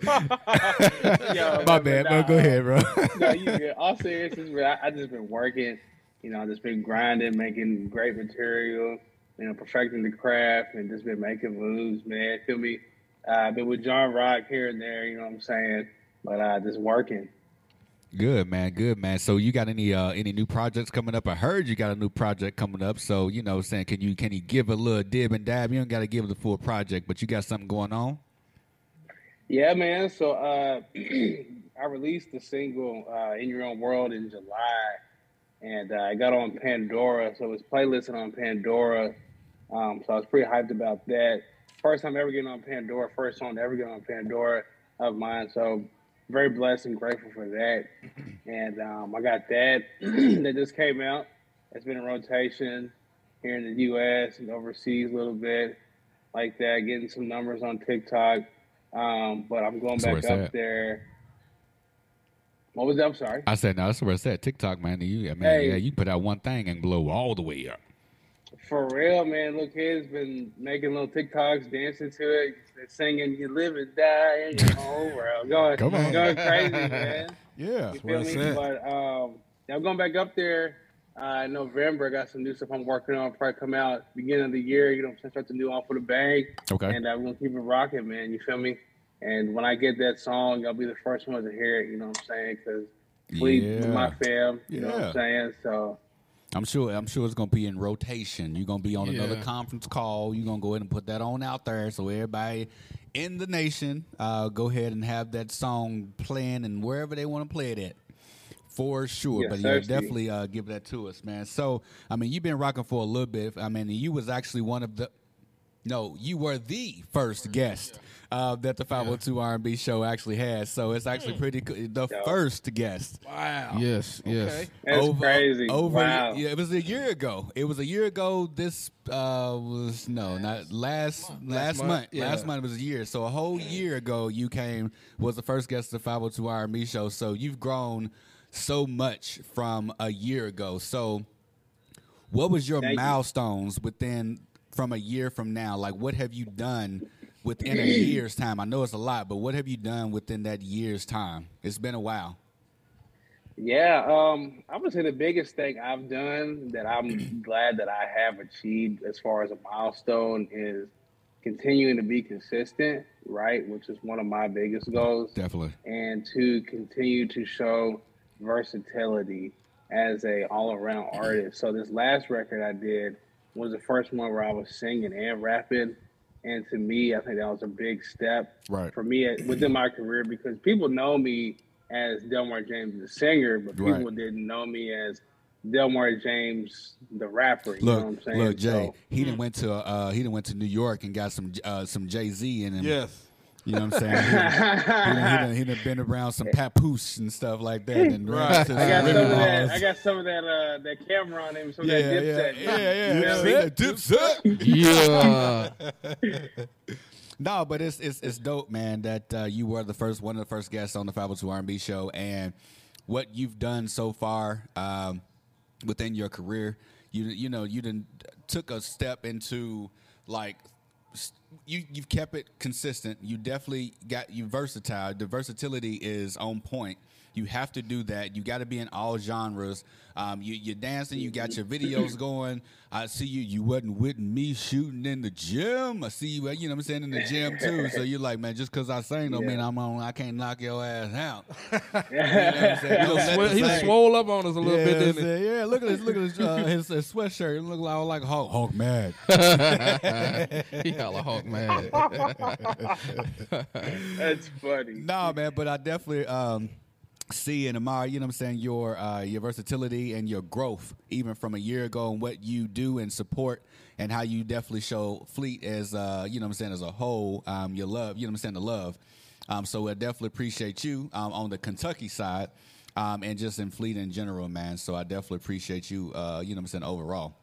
my but bad, nah, bro. Go ahead, bro. no, you good. All seriousness, I, I just been working. You know, just been grinding, making great material. You know, perfecting the craft, and just been making moves, man. Feel me? Uh, I've been with John Rock here and there. You know what I'm saying? But uh, just working. Good man, good man. So you got any uh any new projects coming up? I heard you got a new project coming up. So you know, saying can you can you give a little dib and dab? You don't got to give the full project, but you got something going on. Yeah, man. So uh, [clears throat] I released the single uh, "In Your Own World" in July, and uh, I got on Pandora. So it's playlisted on Pandora. Um, so I was pretty hyped about that. First time ever getting on Pandora. First song ever getting on Pandora of mine. So very blessed and grateful for that. [clears throat] And um, I got that [clears throat] that just came out. It's been in rotation here in the U.S. and overseas a little bit, like that. Getting some numbers on TikTok, um, but I'm going That's back up at. there. What was that? I'm sorry. I said, no, that's what I said. TikTok, man. You, man, Hey. yeah, you put out one thing and blow all the way up. For real, man. Look, kids been making little TikToks, dancing to it, singing "You Live and Die in Your Own World," [laughs] going, Come on. going crazy, [laughs] man. Yeah. You feel me? But um, I'm going back up there uh, in November. I got some new stuff I'm working on. Probably come out beginning of the year. You know, I'm start the new off with a bang. Okay. And uh, we're gonna keep it rocking, man. You feel me? And when I get that song, I'll be the first one to hear it. You know what I'm saying? Because Fleet Yeah. my fam. You know what I'm saying? So I'm sure. I'm sure it's gonna be in rotation. You're gonna be on another conference call. You're gonna go ahead and put that on out there, so everybody in the nation, uh, go ahead and have that song playing and wherever they want to play it at. For sure, Yes, but sir, yeah, definitely uh, give that to us, man. So, I mean, you've been rocking for a little bit. I mean, you was actually one of the, no, you were the first guest uh, that the 502 R&B show actually had. So it's actually pretty cool. The first guest. Wow. Yes, yes. That's crazy. Over, Wow. Yeah, it was a year ago. It was a year ago. This uh, was no, not last last, month, month. yeah. Last month was a year. So a whole year ago, you came was the first guest of the 502 R&B show. So you've grown so much from a year ago. So what was your Thank you. milestones within from a year from now? Like what have you done within a year's time? I know it's a lot, but what have you done within that year's time? It's been a while. Yeah, um, I would say the biggest thing I've done that I'm glad that I have achieved as far as a milestone is continuing to be consistent, right? Which is one of my biggest goals. Definitely. And to continue to show versatility as a all around artist. So this last record I did was the first one where I was singing and rapping. And to me, I think that was a big step Right. for me at- within my career because people know me as Delmar James the singer, but people Right. didn't know me as Delmar James the rapper. You know what I'm Look, saying? look, Jay. So- he done went to uh, he done went to New York and got some uh, some Jay Z in him. Yes. You know what I'm saying? He done, he done, he done, he done been around some Papoose and stuff like that. And I got some of that. I got some of that. Uh, that camera on him. Some Yeah, of that yeah, dipset. yeah, yeah, You yeah. know? [laughs] Dipset. no, but it's it's it's dope, man. That uh, you were the first one of the first guests on the 502 R&B show, and what you've done so far um, within your career, you you know you done took a step into like you you've kept it consistent. You definitely got you versatile. The versatility is on point. You have to do that. You got to be in all genres. Um, you, you're dancing. You got your videos [laughs] going. I see you. You wasn't with me shooting in the gym. I see you. You know what I'm saying in the gym too. So you're like, man, just because I sing don't mean I'm on. I can't knock your ass out. [laughs] You know what I'm saying? He You done don't let swell- the he swole up on us a little yeah, bit, didn't he? Yeah, look at this. Look at his, uh, his, his sweatshirt. It look like, like a Hulk. Hulk mad. [laughs] He hella Hulk mad. That's funny. No, man, but I definitely um, see in Amar, you know what I'm saying, your uh, your versatility and your growth, even from a year ago, and what you do and support, and how you definitely show Fleet as uh, you know what I'm saying as a whole, um, your love, you know what I'm saying, the love. Um, so I definitely appreciate you um, on the Kentucky side, um, and just in Fleet in general, man. So I definitely appreciate you, uh, you know what I'm saying, overall.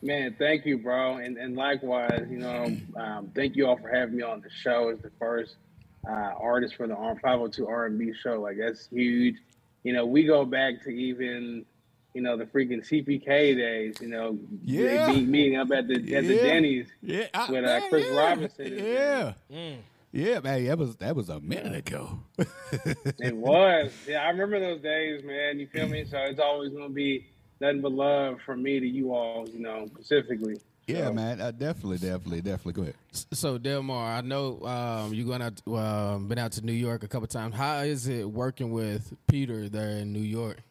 Man, thank you, bro, and and likewise, you know, um, thank you all for having me on the show as the first uh, artist for the R 502 R&B show. Like that's huge. You know, we go back to even, you know, the freaking CPK days. You know, Yeah. me- meeting up at the at the Denny's Yeah, I- with uh, man, Chris yeah. Robinson. Yeah. Yeah, man, that was that was a minute ago. [laughs] It was. Yeah, I remember those days, man. You feel me? So it's always gonna be nothing but love from me to you all. You know, specifically. Yeah, man, uh, definitely, definitely, definitely. Go ahead. So Delmar, I know um, you going out, um, been out to New York a couple times. How is it working with Peter there in New York?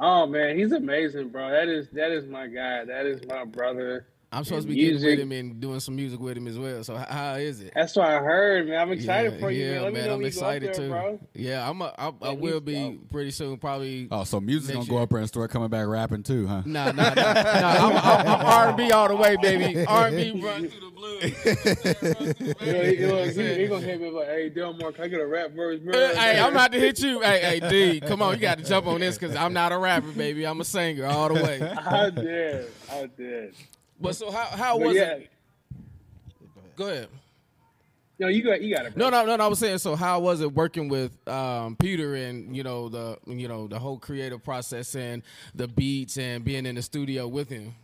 Oh man, he's amazing, bro. That is that is my guy. That is my brother. I'm supposed to And be getting with him and doing some music with him as well. So h- how is it? That's what I heard, man. I'm excited yeah, for you, yeah, man. Let me know I'm when you go up excited there, too. bro. Yeah, I'm. A, I, I Yeah, will be dope. pretty soon. Probably. Oh, so music's gonna go up there and start coming back rapping too, huh? Nah, nah, nah. nah I'm, I'm, I'm R&B all the way, baby. R&B [laughs] run through the blues. [laughs] You he, he, gonna- he, he gonna hit me like, "Hey, Delmar, can I get a rap verse, bro?" Uh, hey, I'm about to hit you. Hey, hey, D, come on, you got to jump on this because I'm not a rapper, baby. I'm a singer all the way. [laughs] I did, I did. But so how how was yeah. it? Go ahead. No, you got, you got it. Bro. No, no, no, no. I was saying, so how was it working with um, Peter and you know the you know the whole creative process and the beats and being in the studio with him?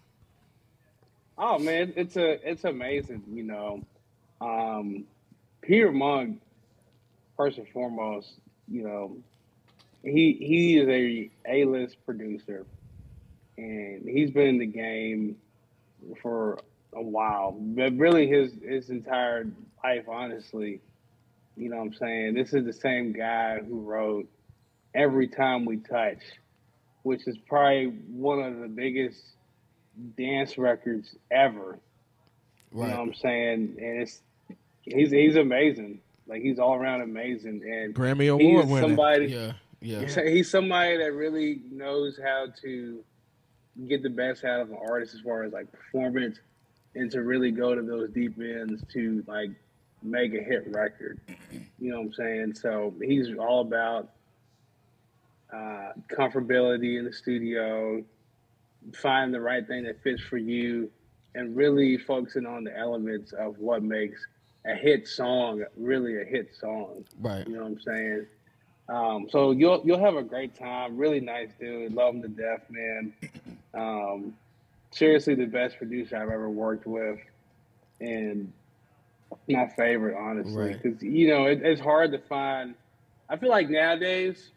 Oh man, it's a it's amazing, you know. Um, Peter Monk, first and foremost, you know, he he is a A list producer, and he's been in the game for a while, but really his his entire life, honestly. You know what I'm saying? This is the same guy who wrote Every Time We Touch, which is probably one of the biggest dance records ever. You know what I'm saying? And it's he's he's amazing. Like he's all around amazing and Grammy Award winner. Somebody Yeah, yeah. [laughs] He's somebody that really knows how to get the best out of an artist as far as like performance and to really go to those deep ends to like make a hit record. [clears throat] You know what I'm saying? So he's all about uh, comfortability in the studio, find the right thing that fits for you, and really focusing on the elements of what makes a hit song really a hit song. Right. You know what I'm saying? Um, so you'll you'll have a great time. Really nice dude. Love him to death, man. [clears throat] Um, seriously, the best producer I've ever worked with, and my favorite, honestly, Right. because you know it, it's hard to find. I feel like nowadays,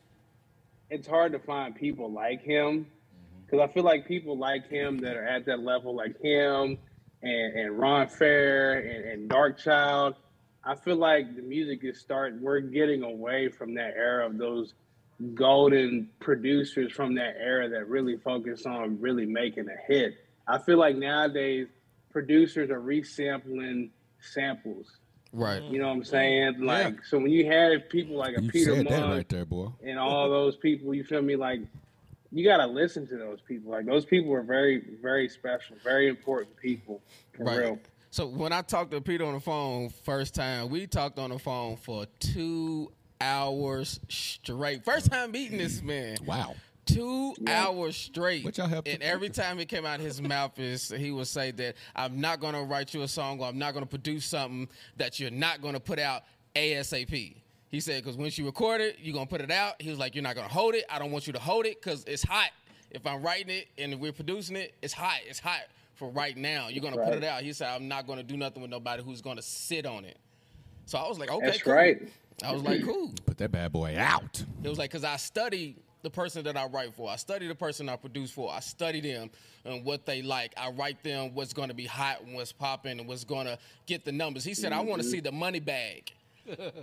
it's hard to find people like him, because I feel like people like him that are at that level, like him and, and Ron Fair and, and Darkchild. I feel like the music is starting. We're getting away from that era of those golden producers from that era that really focus on really making a hit. I feel like nowadays producers are resampling samples. Right. You know what I'm saying? Like so when you have people like a You Peter said that Monk right there, boy. and all those people, you feel me? Like you gotta listen to those people. Like those people are very, very special, very important people. For Right. real. So when I talked to Peter on the phone first time, we talked on the phone for two hours straight. First time meeting this man. Wow. Two hours straight. What y'all have and every time it came out of his mouth is he would say that I'm not gonna write you a song or I'm not gonna produce something that you're not gonna put out ASAP. He said, because once you record it, you're gonna put it out. He was like, You're not gonna hold it. I don't want you to hold it because it's hot. If I'm writing it and we're producing it, it's hot. It's hot for right now. You're gonna put it out. He said, I'm not gonna do nothing with nobody who's gonna sit on it. So I was like, okay, That's cool. right. I was like, cool. Put that bad boy out. It was like because I study the person that I write for. I study the person I produce for. I study them and what they like. I write them what's going to be hot and what's popping and what's going to get the numbers. He said, I want to see the money bag.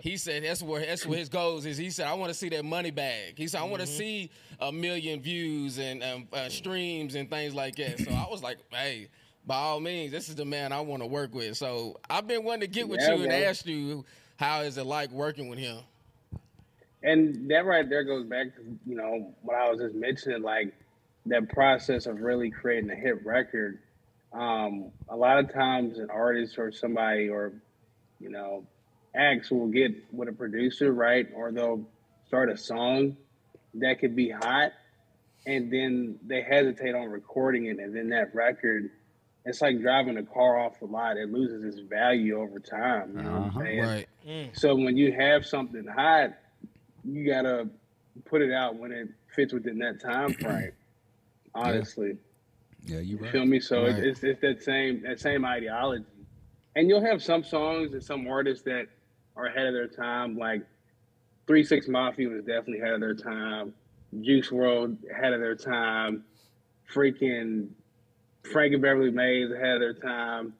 He said that's where that's where his goals is. He said I want to see that money bag. He said I want to see a million views and um, uh, streams and things like that. So I was like, hey, by all means, this is the man I want to work with. So I've been wanting to get with Yeah, you and ask you how is it like working with him. And that right there goes back to, you know, what I was just mentioning, like that process of really creating a hit record. Um, a lot of times an artist or somebody or, you know, acts will get with a producer, right? Or they'll start a song that could be hot and then they hesitate on recording it and then that record it's like driving a car off the lot. It loses its value over time. You know Uh-huh. I'm saying? Right. So when you have something hot, you gotta put it out when it fits within that time [clears throat] frame. Honestly, Yeah, you you right. feel me? So Right. it's, it's that same that same ideology, and you'll have some songs and some artists that are ahead of their time. Like Three Six Mafia was definitely ahead of their time. Juice WRLD ahead of their time. Freaking Frank and Beverly Maze ahead of their time.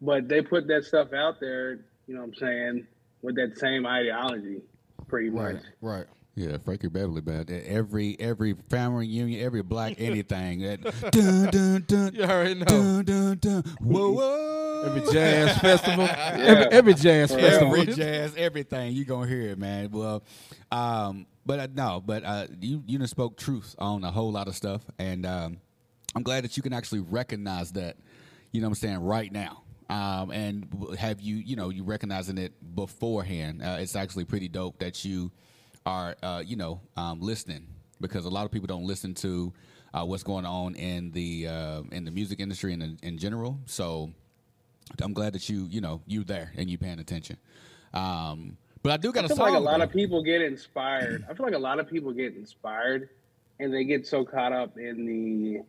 But they put that stuff out there, you know what I'm saying, with that same ideology, pretty much. Right. Yeah, Frankie Beverly band. Every every family reunion, every black [laughs] anything. That dun dun dun. You already know. Dun dun dun. Whoa whoa. Every jazz [laughs] festival. Every, every jazz festival. Every jazz, everything you gonna hear it, man. Well, um, but uh, no, but uh, you you done spoke truth on a whole lot of stuff, and um, I'm glad that you can actually recognize that. You know what I'm saying right now. Um, and have you, you know, you recognizing it beforehand? Uh, it's actually pretty dope that you are, uh, you know, um, listening because a lot of people don't listen to uh, what's going on in the uh, in the music industry and in, in general. So I'm glad that you, you know, you there and you paying attention. Um, but I do got I a feel like a lot though. of people get inspired. I feel like a lot of people get inspired, and they get so caught up in the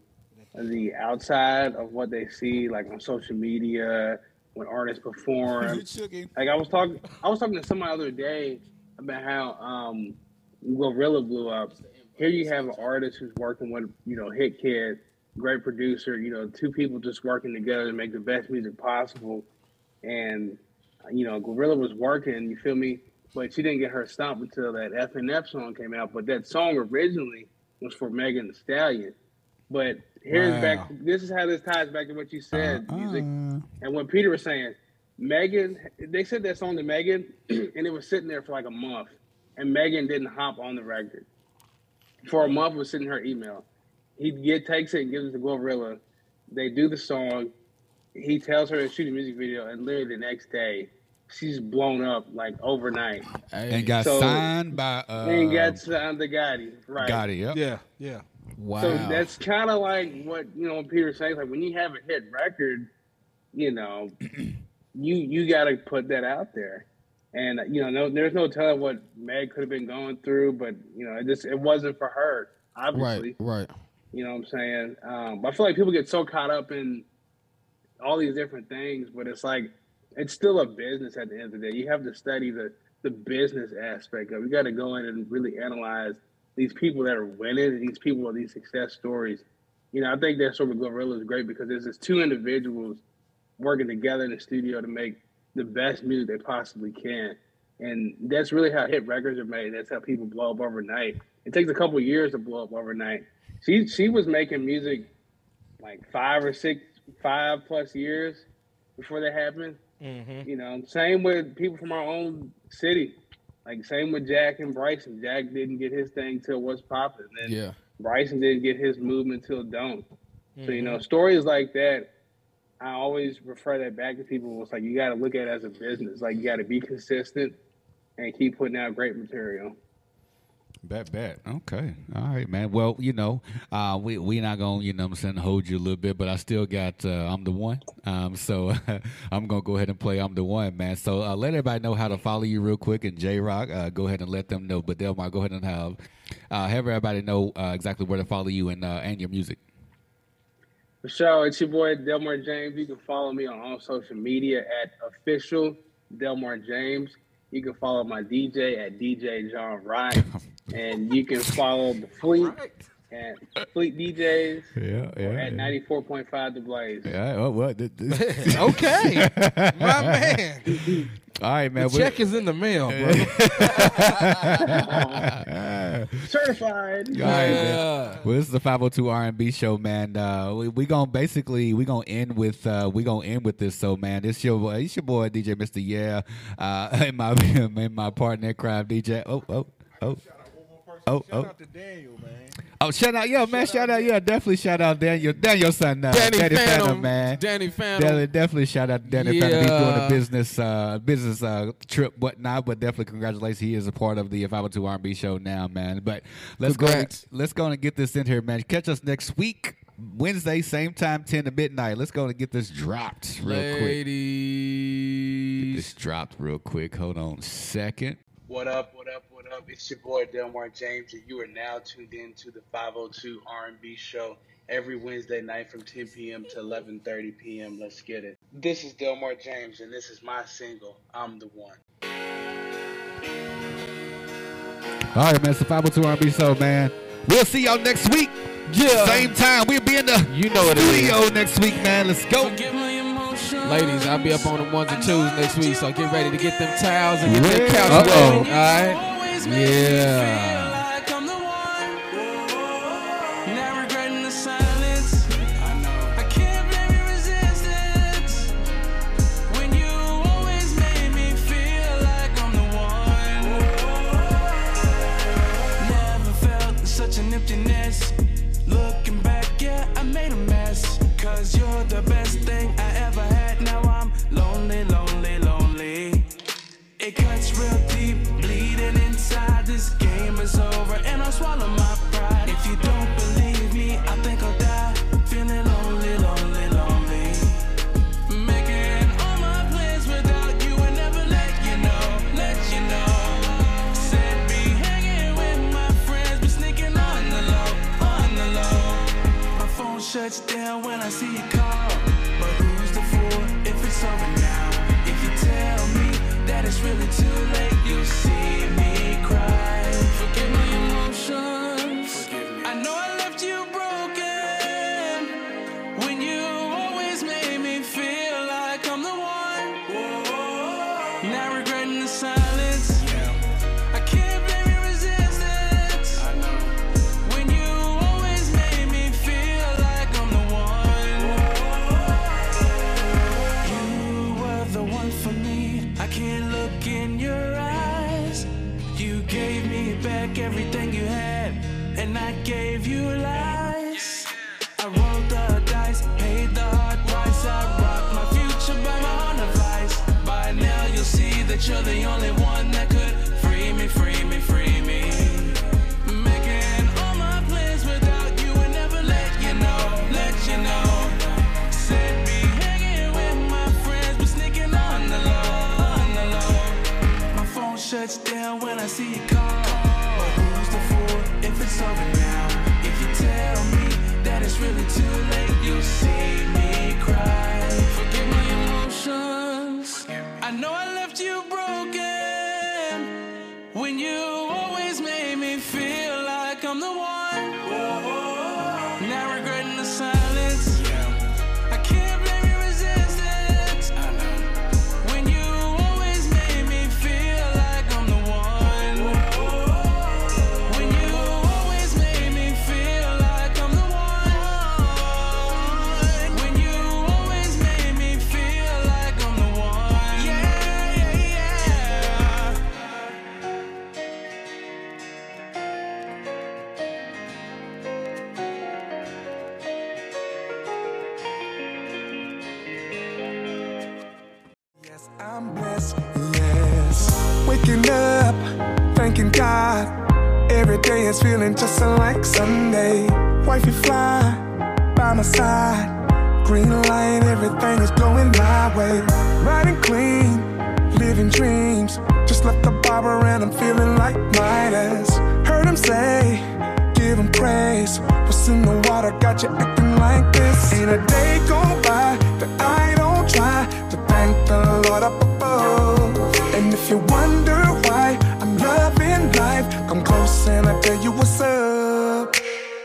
the outside of what they see, like on social media when artists perform. [laughs] Like I was talking, I was talking to someone the other day about how um, GloRilla blew up. Here you have an artist who's working with you know Hitkidd, great producer. You know, two people just working together to make the best music possible, and you know, GloRilla was working, you feel me? But she didn't get her stomp until that FNF song came out. But that song originally was for Megan Thee Stallion. But here's Wow. back this is how this ties back to what you said, music. And what Peter was saying, Megan they said that song to Megan [clears throat] and it was sitting there for like a month. And Megan didn't hop on the record. For a month was sitting her email. He get takes it and gives it to GloRilla. They do the song he tells her to shoot a music video, and literally the next day, she's blown up like overnight. and got So- signed by uh, and got signed to Gotti, right? Gotti, yep. Yeah, yeah. Wow. So that's kind of like what you know. Peter says like when you have a hit record, you know, [clears throat] you you got to put that out there, and you know, no, there's no telling what Meg could have been going through, but you know, it just it wasn't for her, obviously. Right, right. You know what I'm saying? Um, but I feel like people get so caught up in all these different things, but it's like it's still a business at the end of the day. You have to study the the business aspect of. it. You got to go in and really analyze these people that are winning, and these people with these success stories. You know, I think that sort of GloRilla is great because there's just two individuals working together in the studio to make the best music they possibly can. And that's really how hit records are made. That's how people blow up overnight. It takes a couple years to blow up overnight. She she was making music like five or six, five plus years before that happened. Mm-hmm. You know, same with people from our own city. Like same with Jack and Bryson. Jack didn't get his thing till what's popping. Then Yeah. Bryson didn't get his movement till don't. So you know, Mhm. stories like that, I always refer that back to people. It's like you got to look at it as a business. Like you got to be consistent and keep putting out great material. Bet, bet. Okay. All right, man. Well, you know, uh, we we not gonna, you know what I'm saying, hold you a little bit, but I still got uh, I'm the one. Um, [laughs] so [laughs] I'm gonna go ahead and play I'm the one, man. So uh, let everybody know how to follow you real quick and J Rock, uh, go ahead and let them know. But Delmar, go ahead and have uh, have everybody know uh, exactly where to follow you and uh, and your music. For sure, it's your boy Delmar James. You can follow me on all social media at official Delmar James. You can follow my DJ at DJ John Wright, [laughs] and you can follow the Fleet at Fleet DJs Yeah, or at ninety four point five The Blaze. Yeah. Oh, well, th- th- [laughs] Okay. My [laughs] man. All right, man. The check is in the mail, brother. [laughs] Certified. All right, man. Well, this is the 502 R&B show, man. Uh, we we gonna basically we gonna end with uh, we gonna end with this. So, man, it's your boy, it's your boy DJ Mister Yeah, uh, and my and my partner in crime DJ. Oh oh oh. Oh, oh. Oh, shout out, yeah, man, shout out, yeah, definitely shout out Daniel, Daniel son, uh, Danny Phantom, Phantom, man, Danny Phantom. Definitely, definitely shout out to Danny Phantom. He's doing a business, uh, business uh, trip, whatnot, but definitely congratulations. He is a part of the 502 R&B show now, man. But let's go, Congrats. let's go and get this in here, man. Catch us next week, Wednesday, same time, 10 to midnight. Let's go and get this dropped real quick. Ladies. Get this dropped real quick. Hold on a second. What up? What up? What up? It's your boy Delmar James, and you are now tuned in to the 502 R&B show every Wednesday night from 10 p.m. to 11:30 p.m. Let's get it. This is Delmar James, and this is my single. I'm the one. All right, man. It's the 502 R&B show, man. We'll see y'all next week. Yeah. Same time. We'll be in the You know what it is. studio next week, man. Let's go. Ladies, I'll be up on the ones and twos next week, so get ready to get them towels and get them Yeah. couches Uh-oh. ready. All right. Always make me Yeah. Phone shuts down when I see you call. But who's the fool if it's over now? If you tell me that it's really too late, you're the only one that could free me, free me, free me. Making all my plans without you and never let you know, let you know. Said be hanging with my friends, but sneaking on the low, on the low. My phone shuts down when I see you call. But who's the fool if it's over now? If you tell me that it's really too late, you'll see me cry. Forgive my emotions. I know I is feeling just like Sunday. Wifey fly by my side. Green light, everything is going my way. Riding clean, living dreams. Just left the barber and I'm feeling like Midas. Heard him say, give him praise. What's in the water got you acting like this? Ain't a day go by that I don't try to thank the Lord up above. And if you wonder and I tell you what's up.